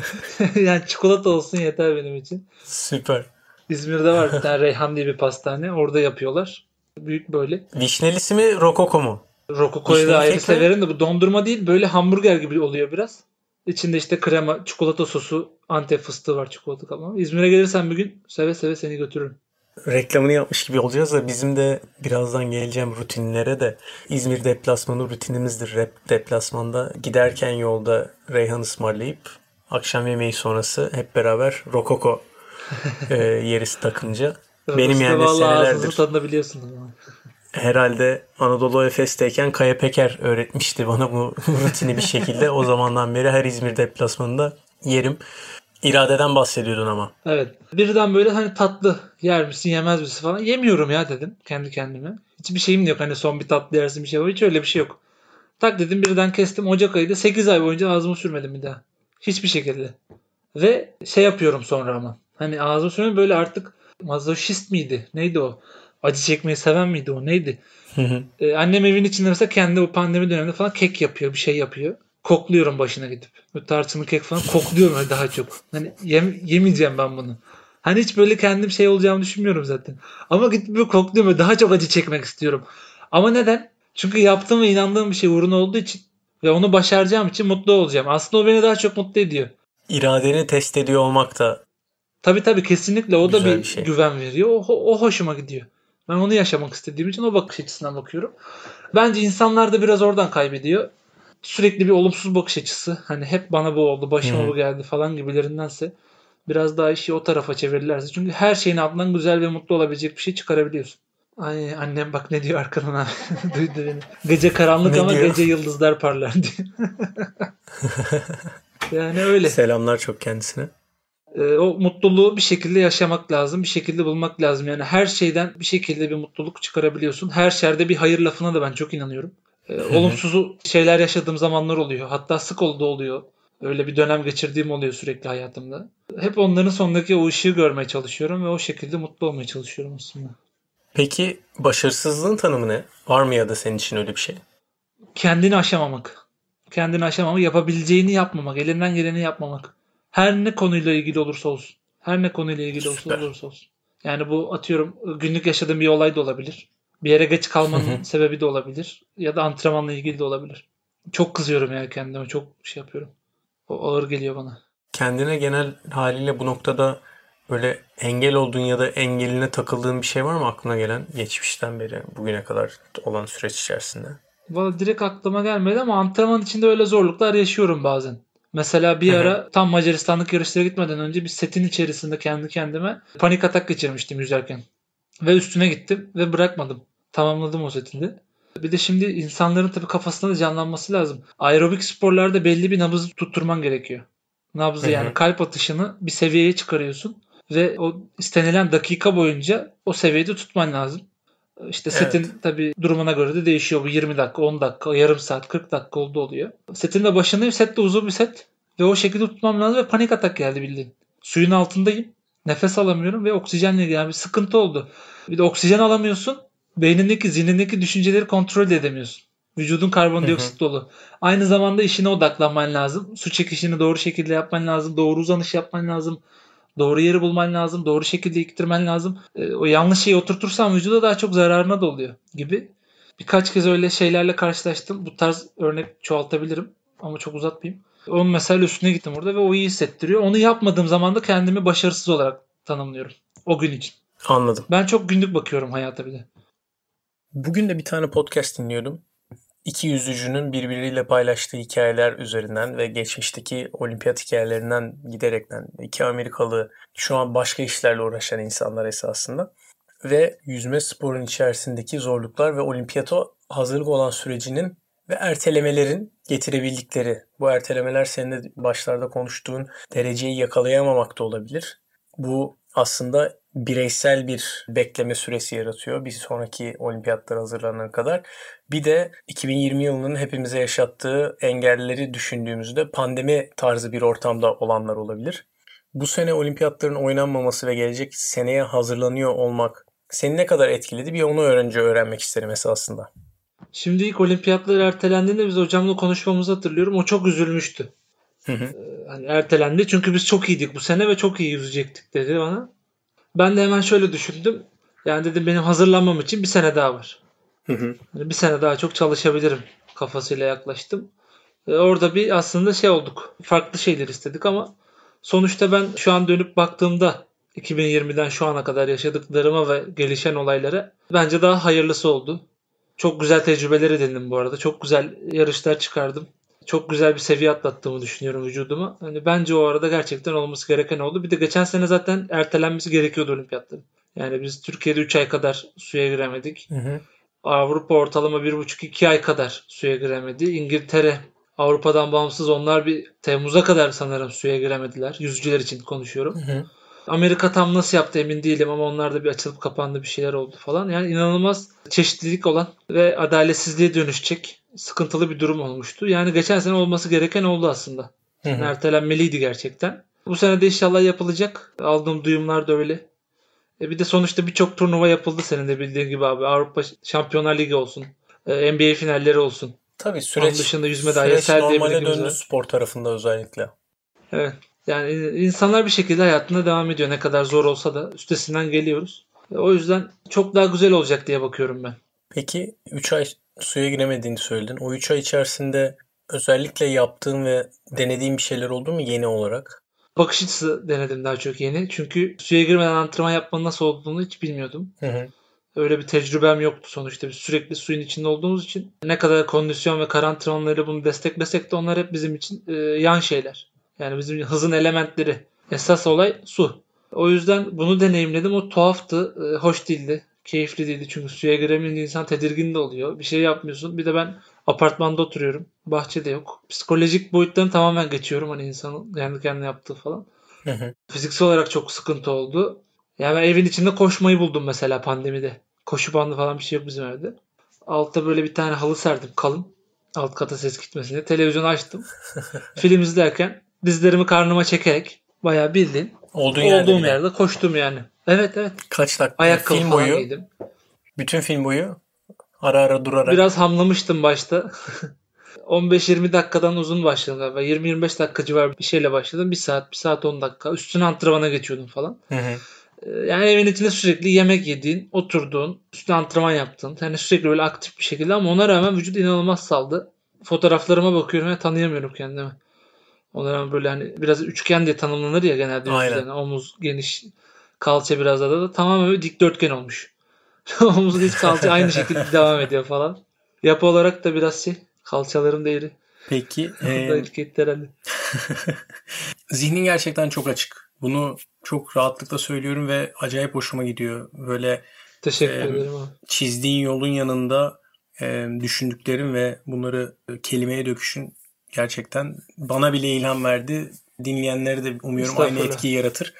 (laughs) yani çikolata olsun yeter benim için. Süper. İzmir'de var bir tane Reyhan diye bir pastane. Orada yapıyorlar. Büyük böyle. Vişnelisi mi rokoko mu? Rokoko'yu da ayrı severim de bu dondurma değil böyle hamburger gibi oluyor biraz. İçinde işte krema, çikolata sosu, antep fıstığı var çikolata kalan. İzmir'e gelirsen bir gün seve seve seni götürürüm reklamını yapmış gibi olacağız da bizim de birazdan geleceğim rutinlere de İzmir deplasmanı rutinimizdir. Rep deplasmanda giderken yolda Reyhan ısmarlayıp akşam yemeği sonrası hep beraber rokoko (laughs) e, yerisi takınca. Benim yani senelerdir. tadını biliyorsun. Herhalde Anadolu Efes'teyken Kaya Peker öğretmişti bana bu (laughs) rutini bir şekilde. O zamandan beri her İzmir deplasmanında yerim. İradeden bahsediyordun ama. Evet. Birden böyle hani tatlı yer misin yemez misin falan. Yemiyorum ya dedim kendi kendime. Hiçbir şeyim de yok. Hani son bir tatlı yersin bir şey var. Hiç öyle bir şey yok. Tak dedim birden kestim. Ocak ayıydı. 8 ay boyunca ağzımı sürmedim bir daha. Hiçbir şekilde. Ve şey yapıyorum sonra ama. Hani ağzımı sürmedim böyle artık mazoşist miydi? Neydi o? Acı çekmeyi seven miydi o? Neydi? Ee, annem evin içinde mesela kendi o pandemi döneminde falan kek yapıyor. Bir şey yapıyor kokluyorum başına gidip. Böyle tarçınlı kek falan kokluyorum öyle daha çok. Hani yem, yemeyeceğim ben bunu. Hani hiç böyle kendim şey olacağımı düşünmüyorum zaten. Ama gidip böyle kokluyorum ve daha çok acı çekmek istiyorum. Ama neden? Çünkü yaptığım ve inandığım bir şey uğruna olduğu için ve onu başaracağım için mutlu olacağım. Aslında o beni daha çok mutlu ediyor. İradeni test ediyor olmak da Tabii tabii kesinlikle o da bir, bir şey. güven veriyor. O, o hoşuma gidiyor. Ben onu yaşamak istediğim için o bakış açısından bakıyorum. Bence insanlar da biraz oradan kaybediyor sürekli bir olumsuz bakış açısı. Hani hep bana bu oldu, başıma hmm. bu geldi falan gibilerindense biraz daha işi o tarafa çevirirlerse. Çünkü her şeyin altından güzel ve mutlu olabilecek bir şey çıkarabiliyorsun. Ay annem bak ne diyor arkadan abi. (laughs) Duydu beni. Gece karanlık ne ama diyor? gece yıldızlar parlar diyor. (laughs) yani öyle. Selamlar çok kendisine. Ee, o mutluluğu bir şekilde yaşamak lazım. Bir şekilde bulmak lazım. Yani her şeyden bir şekilde bir mutluluk çıkarabiliyorsun. Her şerde bir hayır lafına da ben çok inanıyorum e, olumsuz şeyler yaşadığım zamanlar oluyor. Hatta sık oldu oluyor. Öyle bir dönem geçirdiğim oluyor sürekli hayatımda. Hep onların sondaki o ışığı görmeye çalışıyorum ve o şekilde mutlu olmaya çalışıyorum aslında. Peki başarısızlığın tanımı ne? Var mı ya da senin için öyle bir şey? Kendini aşamamak. Kendini aşamamak, yapabileceğini yapmamak, elinden geleni yapmamak. Her ne konuyla ilgili olursa olsun. Her ne konuyla ilgili olursa, olursa olsun. Yani bu atıyorum günlük yaşadığım bir olay da olabilir. Bir yere geç kalmanın sebebi de olabilir. Ya da antrenmanla ilgili de olabilir. Çok kızıyorum yani kendime. Çok şey yapıyorum. O ağır geliyor bana. Kendine genel haliyle bu noktada böyle engel olduğun ya da engeline takıldığın bir şey var mı aklına gelen geçmişten beri bugüne kadar olan süreç içerisinde? Valla direkt aklıma gelmedi ama antrenman içinde öyle zorluklar yaşıyorum bazen. Mesela bir ara tam Macaristanlık yarışlara gitmeden önce bir setin içerisinde kendi kendime panik atak geçirmiştim yüzerken. Ve üstüne gittim ve bırakmadım. Tamamladım o setinde. Bir de şimdi insanların tabii kafasında da canlanması lazım. Aerobik sporlarda belli bir nabızı tutturman gerekiyor. Nabzı yani kalp atışını bir seviyeye çıkarıyorsun ve o istenilen dakika boyunca o seviyede tutman lazım. İşte setin evet. tabii durumuna göre de değişiyor. Bu 20 dakika, 10 dakika, yarım saat, 40 dakika oldu oluyor. Setin de başındayım. Set de uzun bir set. Ve o şekilde tutmam lazım ve panik atak geldi bildiğin. Suyun altındayım. Nefes alamıyorum ve oksijenle yani bir sıkıntı oldu. Bir de oksijen alamıyorsun. Beynindeki, zihnindeki düşünceleri kontrol edemiyorsun. Vücudun karbondioksit dolu. Aynı zamanda işine odaklanman lazım. Su çekişini doğru şekilde yapman lazım. Doğru uzanış yapman lazım. Doğru yeri bulman lazım. Doğru şekilde iktirmen lazım. E, o yanlış şeyi oturtursan vücuda daha çok zararına da oluyor gibi. Birkaç kez öyle şeylerle karşılaştım. Bu tarz örnek çoğaltabilirim ama çok uzatmayayım. Onun mesela üstüne gittim orada ve o iyi hissettiriyor. Onu yapmadığım zaman da kendimi başarısız olarak tanımlıyorum. O gün için. Anladım. Ben çok günlük bakıyorum hayata bir de. Bugün de bir tane podcast dinliyordum iki yüzücünün birbiriyle paylaştığı hikayeler üzerinden ve geçmişteki olimpiyat hikayelerinden giderekten iki Amerikalı şu an başka işlerle uğraşan insanlar esasında ve yüzme sporun içerisindeki zorluklar ve olimpiyata hazırlık olan sürecinin ve ertelemelerin getirebildikleri. Bu ertelemeler senin de başlarda konuştuğun dereceyi yakalayamamak da olabilir. Bu aslında bireysel bir bekleme süresi yaratıyor bir sonraki olimpiyatlara hazırlanana kadar. Bir de 2020 yılının hepimize yaşattığı engelleri düşündüğümüzde pandemi tarzı bir ortamda olanlar olabilir. Bu sene olimpiyatların oynanmaması ve gelecek seneye hazırlanıyor olmak seni ne kadar etkiledi bir onu önce öğrenmek isterim esasında. Şimdi ilk olimpiyatlar ertelendiğinde biz hocamla konuşmamızı hatırlıyorum. O çok üzülmüştü. Hı hı. Ee, hani ertelendi çünkü biz çok iyiydik bu sene ve çok iyi yüzecektik dedi bana. Ben de hemen şöyle düşündüm. Yani dedim benim hazırlanmam için bir sene daha var. Hı hı. Yani bir sene daha çok çalışabilirim kafasıyla yaklaştım. Ee, orada bir aslında şey olduk. Farklı şeyler istedik ama sonuçta ben şu an dönüp baktığımda 2020'den şu ana kadar yaşadıklarıma ve gelişen olaylara bence daha hayırlısı oldu. Çok güzel tecrübeler edindim bu arada. Çok güzel yarışlar çıkardım çok güzel bir seviye atlattığımı düşünüyorum vücudumu. Hani bence o arada gerçekten olması gereken oldu. Bir de geçen sene zaten ertelenmesi gerekiyordu olimpiyatların. Yani biz Türkiye'de 3 ay kadar suya giremedik. Hı hı. Avrupa ortalama 1,5-2 ay kadar suya giremedi. İngiltere Avrupa'dan bağımsız onlar bir Temmuz'a kadar sanırım suya giremediler. Yüzücüler için konuşuyorum. Hı hı. Amerika tam nasıl yaptı emin değilim ama onlar da bir açılıp kapandı bir şeyler oldu falan. Yani inanılmaz çeşitlilik olan ve adaletsizliğe dönüşecek sıkıntılı bir durum olmuştu. Yani geçen sene olması gereken oldu aslında. Yani ertelenmeliydi gerçekten. Bu sene de inşallah yapılacak. Aldığım duyumlar da öyle. E bir de sonuçta birçok turnuva yapıldı senin de bildiğin gibi abi. Avrupa Şampiyonlar Ligi olsun. E, NBA finalleri olsun. Tabii süreç, Onun dışında yüzme süreç normale döndü spor tarafında özellikle. Evet. Yani insanlar bir şekilde hayatına devam ediyor. Ne kadar zor olsa da üstesinden geliyoruz. E, o yüzden çok daha güzel olacak diye bakıyorum ben. Peki 3 ay suya giremediğini söyledin. O 3 ay içerisinde özellikle yaptığın ve denediğin bir şeyler oldu mu yeni olarak? Bakış açısı denedim daha çok yeni. Çünkü suya girmeden antrenman yapmanın nasıl olduğunu hiç bilmiyordum. Hı hı. Öyle bir tecrübem yoktu sonuçta. Biz sürekli suyun içinde olduğumuz için ne kadar kondisyon ve kar bunu desteklesek de onlar hep bizim için e, yan şeyler. Yani bizim hızın elementleri. Esas olay su. O yüzden bunu deneyimledim. O tuhaftı, e, hoş değildi keyifli değildi. Çünkü suya giremeyince insan tedirgin de oluyor. Bir şey yapmıyorsun. Bir de ben apartmanda oturuyorum. Bahçede yok. Psikolojik boyutlarını tamamen geçiyorum. Hani insanın kendi kendine yaptığı falan. Hı hı. Fiziksel olarak çok sıkıntı oldu. Yani ben evin içinde koşmayı buldum mesela pandemide. Koşu bandı falan bir şey yok bizim evde. Altta böyle bir tane halı serdim kalın. Alt kata ses gitmesin diye. Televizyonu açtım. (laughs) Film izlerken dizlerimi karnıma çekerek bayağı bildiğin Olduğun olduğum yerde, yerde koştum yani. Evet evet. Kaç dakika? Ayakkabı film boyu. Giydim. Bütün film boyu ara ara durarak. Biraz hamlamıştım başta. (laughs) 15-20 dakikadan uzun başladım galiba. 20-25 dakika civarı bir şeyle başladım. 1 saat, 1 saat 10 dakika. Üstüne antrenmana geçiyordum falan. Hı hı. Ee, yani evin içinde sürekli yemek yediğin, oturduğun, üstüne antrenman yaptığın. Yani sürekli böyle aktif bir şekilde ama ona rağmen vücut inanılmaz saldı. Fotoğraflarıma bakıyorum ve tanıyamıyorum kendimi. Ona rağmen böyle hani biraz üçgen diye tanımlanır ya genelde. Aynen. Omuz geniş, Kalça biraz daha da tamamen böyle dikdörtgen olmuş. (laughs) Omuzun hiç kalça aynı şekilde (laughs) devam ediyor falan. Yapı olarak da biraz şey kalçalarım değeri. Peki. (laughs) O da e, herhalde. zihnin gerçekten çok açık. Bunu çok rahatlıkla söylüyorum ve acayip hoşuma gidiyor. Böyle Teşekkür Ee, ederim abi. çizdiğin yolun yanında e, düşündüklerin ve bunları e, kelimeye döküşün gerçekten bana bile ilham verdi. Dinleyenlere de umuyorum aynı etkiyi yaratır.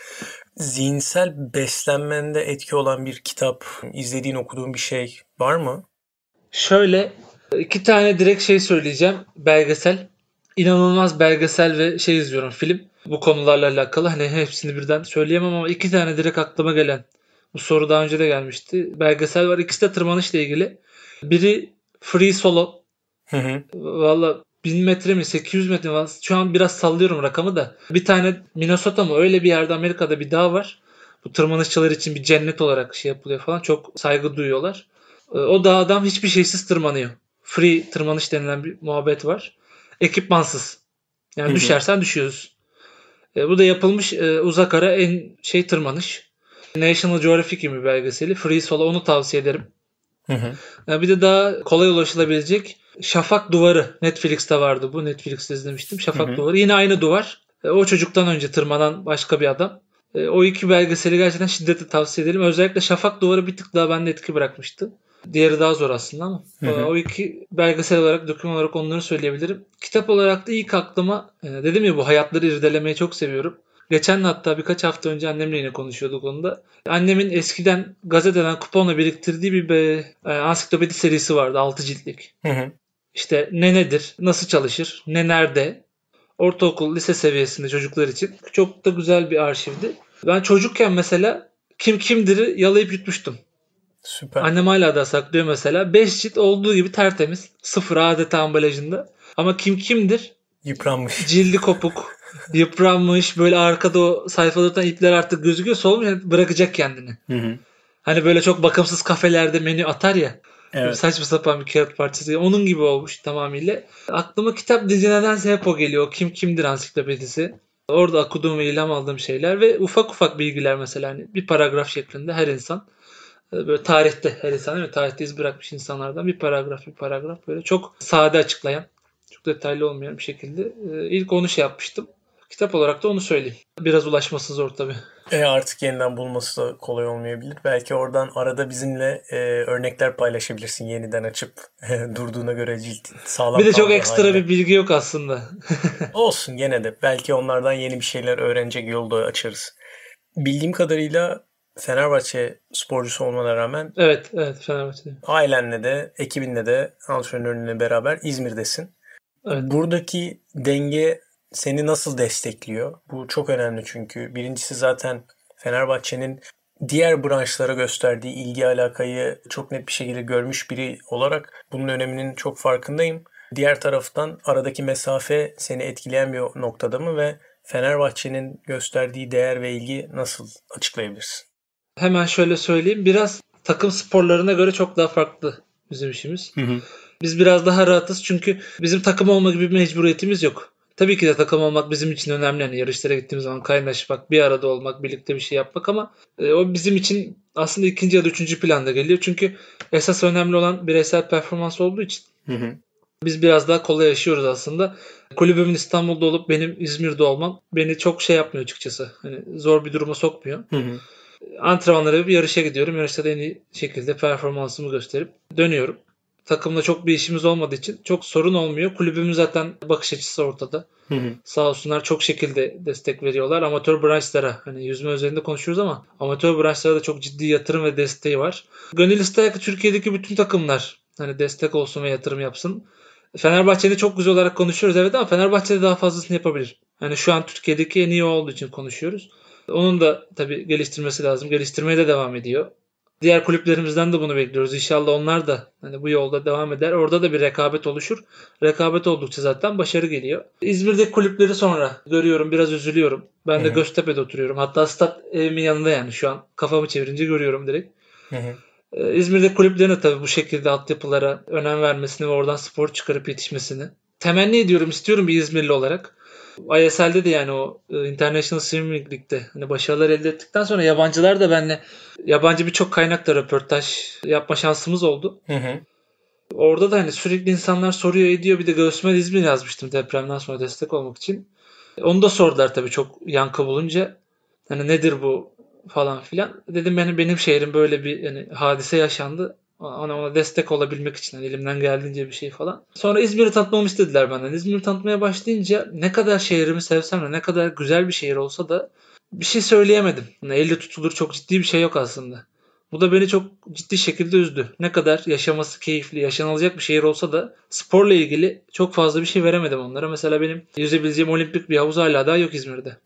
Zihinsel beslenmende etki olan bir kitap, izlediğin, okuduğun bir şey var mı? Şöyle iki tane direkt şey söyleyeceğim. Belgesel. İnanılmaz belgesel ve şey izliyorum film. Bu konularla alakalı. Hani hepsini birden söyleyemem ama iki tane direkt aklıma gelen. Bu soru daha önce de gelmişti. Belgesel var. İkisi de tırmanışla ilgili. Biri Free Solo. Hı hı. Valla 1000 metre mi 800 metre mi? Şu an biraz sallıyorum rakamı da. Bir tane Minnesota mı öyle bir yerde Amerika'da bir dağ var. Bu tırmanışçılar için bir cennet olarak şey yapılıyor falan. Çok saygı duyuyorlar. Ee, O dağdan hiçbir şeysiz tırmanıyor. Free tırmanış denilen bir muhabbet var. Ekipmansız. Yani Hı hı. düşersen düşüyoruz. E, bu da yapılmış e, uzak ara en şey tırmanış. National Geographic gibi belgeseli. Free Solo onu tavsiye ederim. Hı hı. Ya bir de daha kolay ulaşılabilecek Şafak Duvarı. Netflix'te vardı bu. Netflix'te izlemiştim. Şafak Hı hı. Duvarı. Yine aynı duvar. E, O çocuktan önce tırmanan başka bir adam. E, O iki belgeseli gerçekten şiddetle tavsiye ederim. Özellikle Şafak Duvarı bir tık daha bende etki bırakmıştı. Diğeri daha zor aslında ama. Hı hı. e, O iki belgesel olarak, doküman olarak onları söyleyebilirim. Kitap olarak da ilk aklıma dedim ya bu hayatları irdelemeyi çok seviyorum. Geçen hatta birkaç hafta önce annemle yine konuşuyorduk onda. Annemin eskiden gazeteden kuponla biriktirdiği bir be, ansiklopedi serisi vardı 6 ciltlik. Hı hı. İşte ne nedir, nasıl çalışır, ne nerede. Ortaokul, lise seviyesinde çocuklar için çok da güzel bir arşivdi. Ben çocukken mesela kim kimdir'i yalayıp yutmuştum. Süper. Annem hala da saklıyor mesela. 5 cilt olduğu gibi tertemiz. Sıfır adeta ambalajında. Ama kim kimdir? Yıpranmış. Cildi kopuk, (laughs) yıpranmış, böyle arkada o sayfada tutan ipler artık gözüküyor. Solmuş yani bırakacak kendini. Hı hı. Hani böyle çok bakımsız kafelerde menü atar ya. Evet. Saçma sapan bir kağıt parçası. Onun gibi olmuş tamamıyla. Aklıma kitap dizi nedense hep o geliyor. Kim kimdir ansiklopedisi. Orada okuduğum ve ilham aldığım şeyler ve ufak ufak bilgiler mesela hani bir paragraf şeklinde her insan e, böyle tarihte her insan değil? Tarihte iz bırakmış insanlardan bir paragraf bir paragraf böyle çok sade açıklayan çok detaylı olmayan bir şekilde e, ilk onu şey yapmıştım. Kitap olarak da onu söyleyeyim. Biraz ulaşması zor tabii. E artık yeniden bulması da kolay olmayabilir. Belki oradan arada bizimle e, örnekler paylaşabilirsin yeniden açıp (laughs) durduğuna göre cilt sağlam Bir de çok ekstra halde. bir bilgi yok aslında. (laughs) Olsun gene de. Belki onlardan yeni bir şeyler öğrenecek yolda açarız. Bildiğim kadarıyla Fenerbahçe sporcusu olmana rağmen evet, evet Fenerbahçe'de. ailenle de ekibinle de antrenörünle beraber İzmir'desin. Evet. Buradaki denge seni nasıl destekliyor? Bu çok önemli çünkü. Birincisi zaten Fenerbahçe'nin diğer branşlara gösterdiği ilgi alakayı çok net bir şekilde görmüş biri olarak bunun öneminin çok farkındayım. Diğer taraftan aradaki mesafe seni etkileyen bir noktada mı ve Fenerbahçe'nin gösterdiği değer ve ilgi nasıl açıklayabilirsin? Hemen şöyle söyleyeyim. Biraz takım sporlarına göre çok daha farklı bizim işimiz. Hı hı. Biz biraz daha rahatız çünkü bizim takım olma gibi bir mecburiyetimiz yok. Tabii ki de takım olmak bizim için önemli. Yani yarışlara gittiğimiz zaman kaynaşmak, bir arada olmak, birlikte bir şey yapmak ama e, o bizim için aslında ikinci ya da üçüncü planda geliyor. Çünkü esas önemli olan bireysel performans olduğu için Hı hı. biz biraz daha kolay yaşıyoruz aslında. Kulübümün İstanbul'da olup benim İzmir'de olmam beni çok şey yapmıyor açıkçası. Hani zor bir duruma sokmuyor. Hı hı. Antrenmanlara bir yarışa gidiyorum. Yarışta da en iyi şekilde performansımı gösterip dönüyorum. Takımla çok bir işimiz olmadığı için çok sorun olmuyor. Kulübümün zaten bakış açısı ortada. Hı hı. Sağ olsunlar çok şekilde destek veriyorlar. Amatör branşlara hani yüzme üzerinde konuşuyoruz ama amatör branşlara da çok ciddi yatırım ve desteği var. Gönül ister ki Türkiye'deki bütün takımlar hani destek olsun ve yatırım yapsın. Fenerbahçe'de çok güzel olarak konuşuyoruz evet ama Fenerbahçe'de daha fazlasını yapabilir. Hani şu an Türkiye'deki en iyi olduğu için konuşuyoruz. Onun da tabii geliştirmesi lazım. Geliştirmeye de devam ediyor. Diğer kulüplerimizden de bunu bekliyoruz. İnşallah onlar da hani bu yolda devam eder. Orada da bir rekabet oluşur. Rekabet oldukça zaten başarı geliyor. İzmir'deki kulüpleri sonra görüyorum. Biraz üzülüyorum. Ben de Hı hı. Göztepe'de oturuyorum. Hatta stat evimin yanında yani şu an. Kafamı çevirince görüyorum direkt. Hı hı. Ee, İzmir'deki kulüplerin de tabii bu şekilde altyapılara önem vermesini ve oradan spor çıkarıp yetişmesini temenni ediyorum, istiyorum bir İzmirli olarak. ISL'de de yani o e, International Swimming League'de hani başarılar elde ettikten sonra yabancılar da benimle yabancı birçok kaynakla röportaj yapma şansımız oldu. Hı hı. Orada da hani sürekli insanlar soruyor ediyor. Bir de Göğsümen İzmir yazmıştım depremden sonra destek olmak için. Onu da sordular tabii çok yankı bulunca. Hani nedir bu falan filan. Dedim benim benim şehrim böyle bir yani hadise yaşandı. Ona, ona destek olabilmek için yani elimden geldiğince bir şey falan. Sonra İzmir'i tanıtmamı istediler benden. İzmir'i tanıtmaya başlayınca ne kadar şehrimi sevsem de ne kadar güzel bir şehir olsa da bir şey söyleyemedim. Yani elle tutulur çok ciddi bir şey yok aslında. Bu da beni çok ciddi şekilde üzdü. Ne kadar yaşaması keyifli, yaşanılacak bir şehir olsa da sporla ilgili çok fazla bir şey veremedim onlara. Mesela benim yüzebileceğim olimpik bir havuz hala daha yok İzmir'de.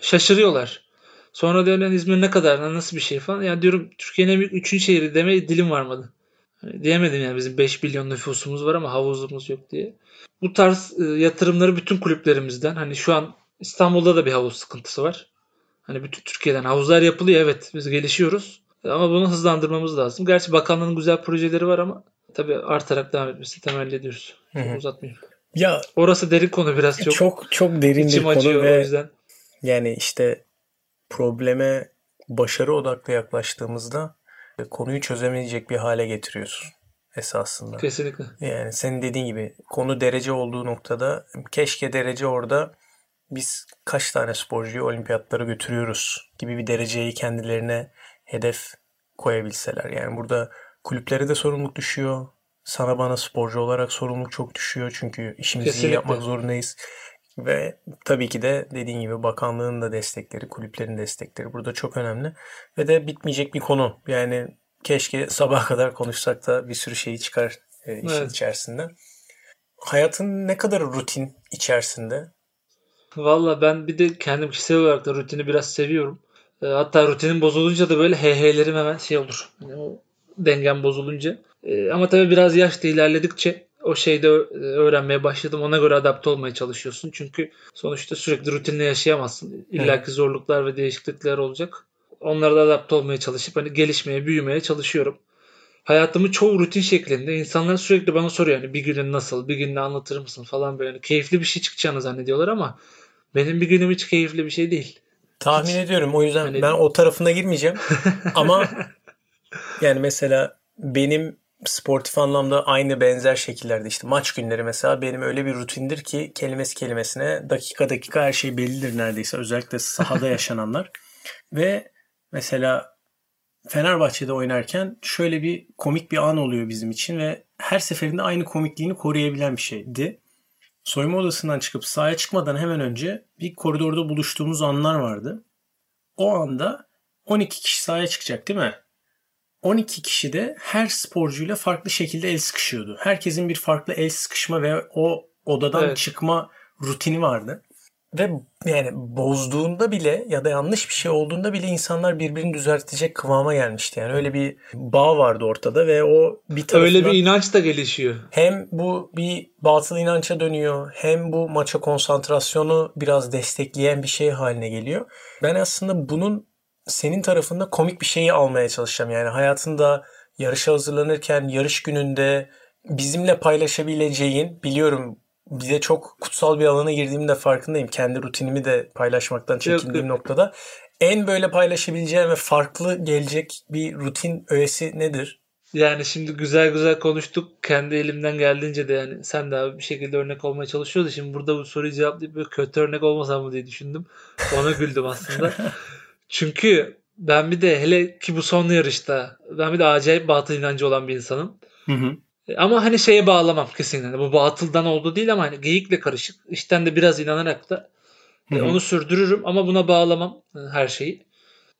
Şaşırıyorlar. Sonra diyorlar İzmir ne kadar, nasıl bir şey falan. Ya diyorum Türkiye'nin en büyük üçüncü şehri demeye dilim varmadı. Hani diyemedim yani bizim 5 milyon nüfusumuz var ama havuzumuz yok diye. Bu tarz e, yatırımları bütün kulüplerimizden hani şu an İstanbul'da da bir havuz sıkıntısı var. Hani bütün Türkiye'den havuzlar yapılıyor evet biz gelişiyoruz. Ama bunu hızlandırmamız lazım. Gerçi bakanlığın güzel projeleri var ama tabii artarak devam etmesi temelli ediyoruz. Çok Hı hı. uzatmayayım. Ya Orası derin konu biraz çok. çok çok, derin bir konu acıyor o ve yüzden. yani işte probleme başarı odaklı yaklaştığımızda konuyu çözemeyecek bir hale getiriyorsun esasında. Kesinlikle. Yani senin dediğin gibi konu derece olduğu noktada keşke derece orada biz kaç tane sporcuyu olimpiyatlara götürüyoruz gibi bir dereceyi kendilerine hedef koyabilseler. Yani burada kulüplere de sorumluluk düşüyor. Sana bana sporcu olarak sorumluluk çok düşüyor. Çünkü işimizi iyi Kesinlikle. yapmak zorundayız. Ve tabii ki de dediğin gibi bakanlığın da destekleri, kulüplerin destekleri burada çok önemli. Ve de bitmeyecek bir konu. Yani keşke sabaha kadar konuşsak da bir sürü şey çıkar e, işin Evet. içerisinde. Hayatın ne kadar rutin içerisinde? Valla ben bir de kendim kişisel olarak da rutini biraz seviyorum. E, hatta rutinim bozulunca da böyle heyheylerim hemen şey olur. Hani o dengem bozulunca. E, ama tabii biraz yaş da ilerledikçe o şeyde ö- öğrenmeye başladım. Ona göre adapte olmaya çalışıyorsun. Çünkü sonuçta sürekli rutinle yaşayamazsın. İlla ki zorluklar ve değişiklikler olacak. Onlara da adapte olmaya çalışıp hani gelişmeye, büyümeye çalışıyorum. Hayatımı çoğu rutin şeklinde. İnsanlar sürekli bana soruyor hani bir günün nasıl, bir gününü anlatır mısın falan böyle. Hani keyifli bir şey çıkacağını zannediyorlar ama benim bir günüm hiç keyifli bir şey değil. Tahmin ediyorum. O yüzden Hani- ben o tarafına girmeyeceğim. (laughs) Ama yani mesela benim sportif anlamda aynı benzer şekillerde işte maç günleri mesela benim öyle bir rutindir ki kelimesi kelimesine dakika dakika her şey bellidir neredeyse. Özellikle sahada (laughs) yaşananlar. Ve mesela Fenerbahçe'de oynarken şöyle bir komik bir an oluyor bizim için ve her seferinde aynı komikliğini koruyabilen bir şeydi. Soyunma odasından çıkıp sahaya çıkmadan hemen önce bir koridorda buluştuğumuz anlar vardı. O anda 12 kişi sahaya çıkacak değil mi? 12 kişi de her sporcuyla farklı şekilde el sıkışıyordu. Herkesin bir farklı el sıkışma ve o odadan Evet. çıkma rutini vardı. Ve yani bozduğunda bile ya da yanlış bir şey olduğunda bile insanlar birbirini düzeltecek kıvama gelmişti. Yani öyle bir bağ vardı ortada ve o bir tarafından Öyle bir inanç da gelişiyor. hem bu bir batıl inança dönüyor hem bu maça konsantrasyonu biraz destekleyen bir şey haline geliyor. Ben aslında bunun senin tarafında komik bir şeyi almaya çalışacağım. Yani hayatında yarışa hazırlanırken yarış gününde bizimle paylaşabileceğin biliyorum bize çok kutsal bir alana girdiğimin de farkındayım. Kendi rutinimi de paylaşmaktan çekindiğim noktada. En böyle paylaşabileceğim ve farklı gelecek bir rutin öğesi nedir? Yani şimdi güzel güzel konuştuk. Kendi elimden geldiğince de yani sen de abi bir şekilde örnek olmaya çalışıyordu. Şimdi burada bu soruyu cevaplayıp böyle kötü örnek olmasam mı diye düşündüm. Ona güldüm aslında. (laughs) Çünkü ben bir de hele ki bu son yarışta ben bir de acayip batıl inancı olan bir insanım. Hı hı. E, Ama hani şeye bağlamam kesinlikle. Bu batıldan oldu değil ama hani geyikle karışık. İşten de biraz inanarak da e, Hı hı. onu sürdürürüm ama buna bağlamam e, her şeyi.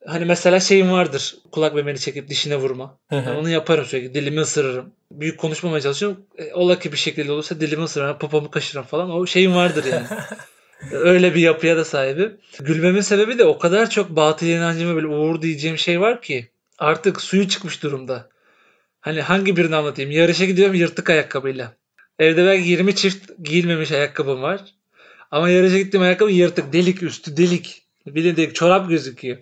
Hani mesela şeyim vardır. Kulak memeni çekip dişine vurma. Hı hı. Onu yaparım sürekli. Dilimi ısırırım. Büyük konuşmamaya çalışıyorum. E, ola ki bir şekilde olursa dilimi ısırırım. Popomu kaşırım falan. O şeyim vardır yani. (laughs) Öyle bir yapıya da sahibim. Gülmemin sebebi de o kadar çok batıl inancıma böyle uğur diyeceğim şey var ki artık suyu çıkmış durumda. Hani hangi birini anlatayım? Yarışa gidiyorum yırtık ayakkabıyla. Evde belki 20 çift giyilmemiş ayakkabım var. Ama yarışa gittiğim ayakkabı yırtık. Delik üstü delik. Bir delik çorap gözüküyor.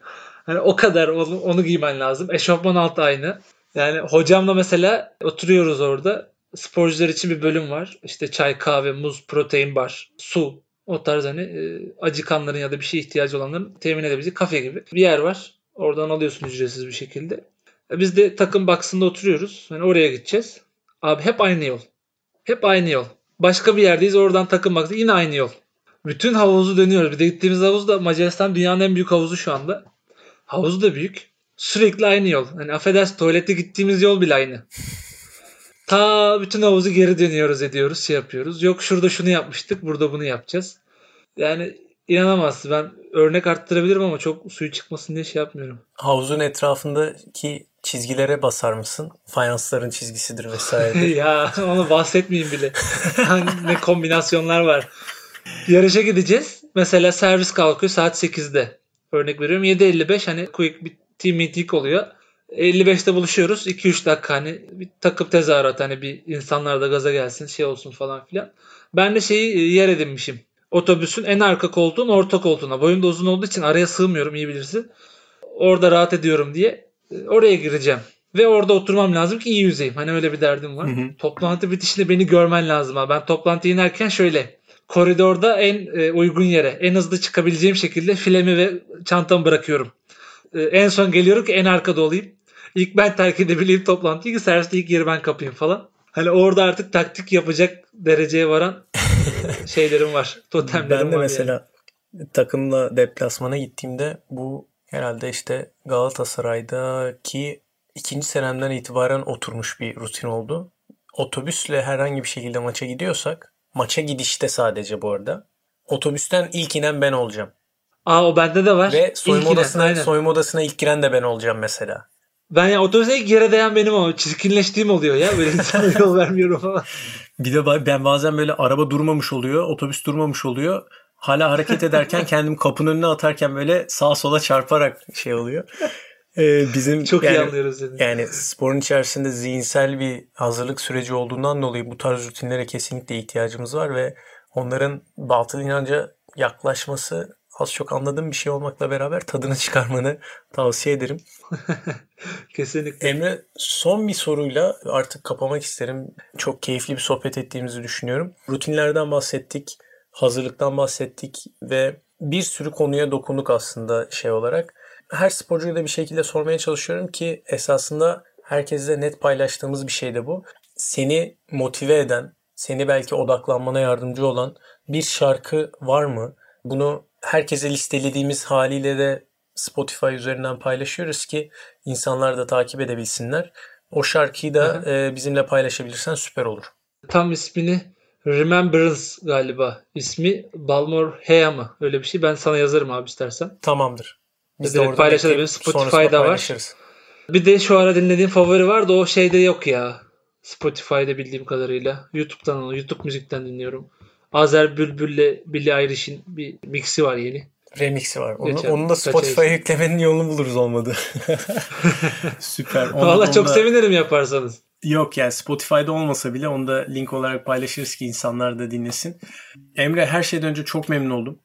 Hani o kadar onu, onu giymen lazım. Eşofman altı aynı. Yani hocamla mesela oturuyoruz orada. Sporcular için bir bölüm var. İşte çay, kahve, muz, protein bar, su. O tarz hani e, acıkanların ya da bir şeye ihtiyacı olanların temin edebileceği kafe gibi bir yer var. Oradan alıyorsun ücretsiz bir şekilde. E, Biz de takım box'ında oturuyoruz. Yani oraya gideceğiz. Abi hep aynı yol. Hep aynı yol. Başka bir yerdeyiz oradan takılmak yine aynı yol. Bütün havuzu dönüyoruz. Bir de gittiğimiz havuz da Macaristan dünyanın en büyük havuzu şu anda. Havuzu da büyük. Sürekli aynı yol. Hani affedersin tuvalete gittiğimiz yol bile aynı. Ta bütün havuzu geri dönüyoruz ediyoruz şey yapıyoruz. Yok şurada şunu yapmıştık burada bunu yapacağız. Yani inanamazsın ben örnek arttırabilirim ama çok suyu çıkmasın diye şey yapmıyorum. Havuzun etrafındaki çizgilere basar mısın? Fayansların çizgisidir vesaire. (laughs) ya onu bahsetmeyeyim bile. ne kombinasyonlar var. Yarışa gideceğiz. Mesela servis kalkıyor saat 8'de. Örnek veriyorum 7.55 hani quick bir team meeting oluyor. 55'te buluşuyoruz. 2-3 dakika hani bir takım tezahürat hani bir insanlar da gaza gelsin şey olsun falan filan. Ben de şeyi e, yer edinmişim. Otobüsün en arka koltuğun orta koltuğuna. Boyum da uzun olduğu için araya sığmıyorum iyi bilirsin. Orada rahat ediyorum diye e, oraya gireceğim. Ve orada oturmam lazım ki iyi yüzeyim. Hani öyle bir derdim var. Hı hı. Toplantı bitişinde beni görmen lazım. Ha. Ben toplantıya inerken şöyle koridorda en e, uygun yere, en hızlı çıkabileceğim şekilde filemi ve çantamı bırakıyorum. En son geliyorum ki en arkada olayım. İlk ben terk edebileyim toplantıyı ki serviste ilk yeri ben kapayım falan. Hani orada artık taktik yapacak dereceye varan (laughs) şeylerim var. Totemlerim ben de var mesela yani. takımla deplasmana gittiğimde bu herhalde işte Galatasaray'daki ikinci senemden itibaren oturmuş bir rutin oldu. Otobüsle herhangi bir şekilde maça gidiyorsak maça gidişte sadece bu arada otobüsten ilk inen ben olacağım. Aa o bende de var. Ve soyunma odasına, soyunma odasına ilk giren de ben olacağım mesela. Ben ya otobüse ilk yere değen benim ama çirkinleştiğim oluyor ya. Böyle insana (laughs) yol vermiyorum falan. Bir de ben bazen böyle araba durmamış oluyor, otobüs durmamış oluyor. Hala hareket ederken kendim kapının önüne atarken böyle sağa sola çarparak şey oluyor. Ee, bizim (laughs) çok yani, iyi anlıyoruz seni. Yani sporun içerisinde zihinsel bir hazırlık süreci olduğundan dolayı bu tarz rutinlere kesinlikle ihtiyacımız var ve onların batıl inanca yaklaşması az çok anladığım bir şey olmakla beraber tadını çıkarmanı tavsiye ederim. (laughs) Kesinlikle. Emre son bir soruyla artık kapamak isterim. Çok keyifli bir sohbet ettiğimizi düşünüyorum. Rutinlerden bahsettik, hazırlıktan bahsettik ve bir sürü konuya dokunduk aslında şey olarak. Her sporcuya da bir şekilde sormaya çalışıyorum ki esasında herkesle net paylaştığımız bir şey de bu. Seni motive eden, seni belki odaklanmana yardımcı olan bir şarkı var mı? Bunu herkese listelediğimiz haliyle de Spotify üzerinden paylaşıyoruz ki insanlar da takip edebilsinler. O şarkıyı da e, bizimle paylaşabilirsen süper olur. Tam ismini Remembrance galiba. İsmi Balmor Hea mı? Öyle bir şey. Ben sana yazarım abi istersen. Tamamdır. Biz de paylaşabiliriz. Spotify'da var. Bir de şu ara dinlediğim favori var da o şeyde yok ya. Spotify'da bildiğim kadarıyla. YouTube'dan YouTube müzikten dinliyorum. Azer Bülbül'le Billie Eilish'in bir mixi var yeni. Remix'i var. Onu, Geçen, onu da Spotify'a yüklemenin yolunu buluruz olmadı. (laughs) Süper. Onu, Valla çok da... sevinirim yaparsanız. Yok yani Spotify'da olmasa bile onu da link olarak paylaşırız ki insanlar da dinlesin. Emre her şeyden önce çok memnun oldum.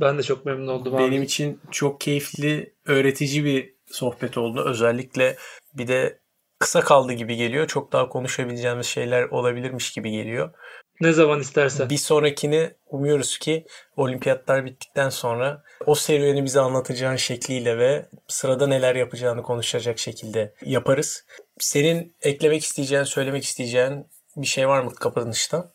Ben de çok memnun oldum abi. Benim için çok keyifli, öğretici bir sohbet oldu. Özellikle bir de kısa kaldı gibi geliyor. Çok daha konuşabileceğimiz şeyler olabilirmiş gibi geliyor. Ne zaman istersen. Bir sonrakini umuyoruz ki olimpiyatlar bittikten sonra o serüveni bize anlatacağın şekliyle ve sırada neler yapacağını konuşacak şekilde yaparız. Senin eklemek isteyeceğin, söylemek isteyeceğin bir şey var mı kapanışta?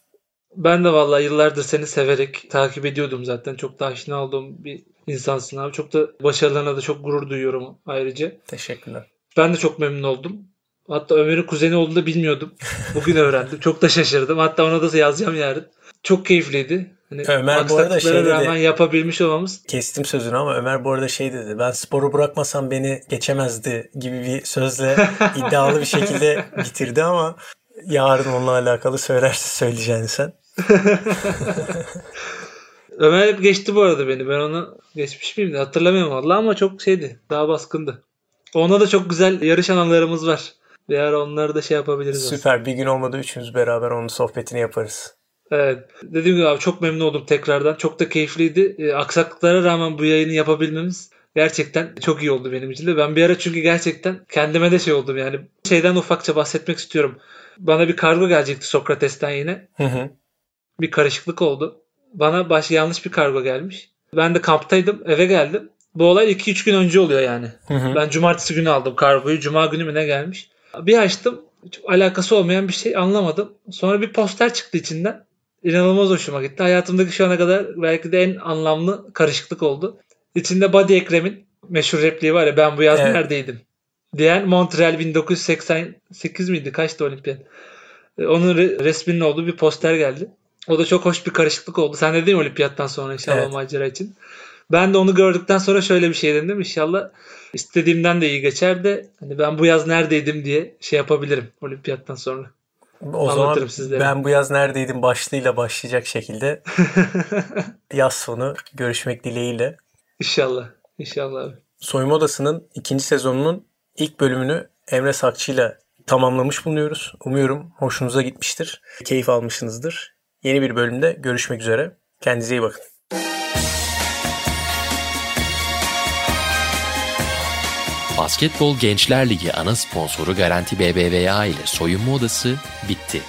Ben de vallahi yıllardır seni severek takip ediyordum zaten. Çok da aşina olduğum bir insansın abi. Çok da başarılarına da çok gurur duyuyorum ayrıca. Teşekkürler. Ben de çok memnun oldum. Hatta Ömer'in kuzeni olduğunu da bilmiyordum. Bugün öğrendim. Çok da şaşırdım. Hatta ona da yazacağım yarın. Çok keyifliydi. Hani Ömer bu arada şey dedi. rağmen yapabilmiş olmamız. Kestim sözünü ama Ömer bu arada şey dedi. Ben sporu bırakmasam beni geçemezdi gibi bir sözle (laughs) iddialı bir şekilde bitirdi ama yarın onunla alakalı söylerse söyleyeceğini sen. (laughs) Ömer hep geçti bu arada beni. Ben onu geçmiş miyim hatırlamıyorum valla ama çok şeydi. Daha baskındı. Ona da çok güzel yarış anılarımız var. Bir ara onları da şey yapabiliriz. Süper. Aslında. Bir gün olmadı üçümüz beraber onun sohbetini yaparız. Evet. Dediğim gibi abi çok memnun oldum tekrardan. Çok da keyifliydi. E, aksaklıklara rağmen bu yayını yapabilmemiz gerçekten çok iyi oldu benim için de. Ben bir ara çünkü gerçekten kendime de şey oldum yani. Şeyden ufakça bahsetmek istiyorum. Bana bir kargo gelecekti Sokrates'ten yine. Hı hı. Bir karışıklık oldu. Bana baş yanlış bir kargo gelmiş. Ben de kamptaydım. Eve geldim. Bu olay 2-3 gün önce oluyor yani. Hı hı. Ben cumartesi günü aldım kargoyu. Cuma günü mü ne gelmiş. Bir açtım. Hiç alakası olmayan bir şey anlamadım. Sonra bir poster çıktı içinden. İnanılmaz hoşuma gitti. Hayatımdaki şu ana kadar belki de en anlamlı karışıklık oldu. İçinde Buddy Ekrem'in meşhur repliği var ya ben bu yaz Evet. neredeydim diyen Montreal 1988 miydi? Kaçtı olimpiyat? E, Onun re- resminin olduğu bir poster geldi. O da çok hoş bir karışıklık oldu. Sen dedin ya olimpiyattan sonra inşallah Evet. macera için. Ben de onu gördükten sonra şöyle bir şey dedim. İnşallah istediğimden de iyi geçer de hani ben bu yaz neredeydim diye şey yapabilirim olimpiyattan sonra. O Anlatırım zaman sizlere. ben bu yaz neredeydim başlığıyla başlayacak şekilde (laughs) yaz sonu görüşmek dileğiyle. İnşallah. İnşallah abi. Soyunma Odası'nın ikinci sezonunun ilk bölümünü Emre Sakçı'yla tamamlamış bulunuyoruz. Umuyorum hoşunuza gitmiştir. Keyif almışsınızdır. Yeni bir bölümde görüşmek üzere. Kendinize iyi bakın. Basketbol Gençler Ligi ana sponsoru Garanti BBVA ile soyunma odası bitti.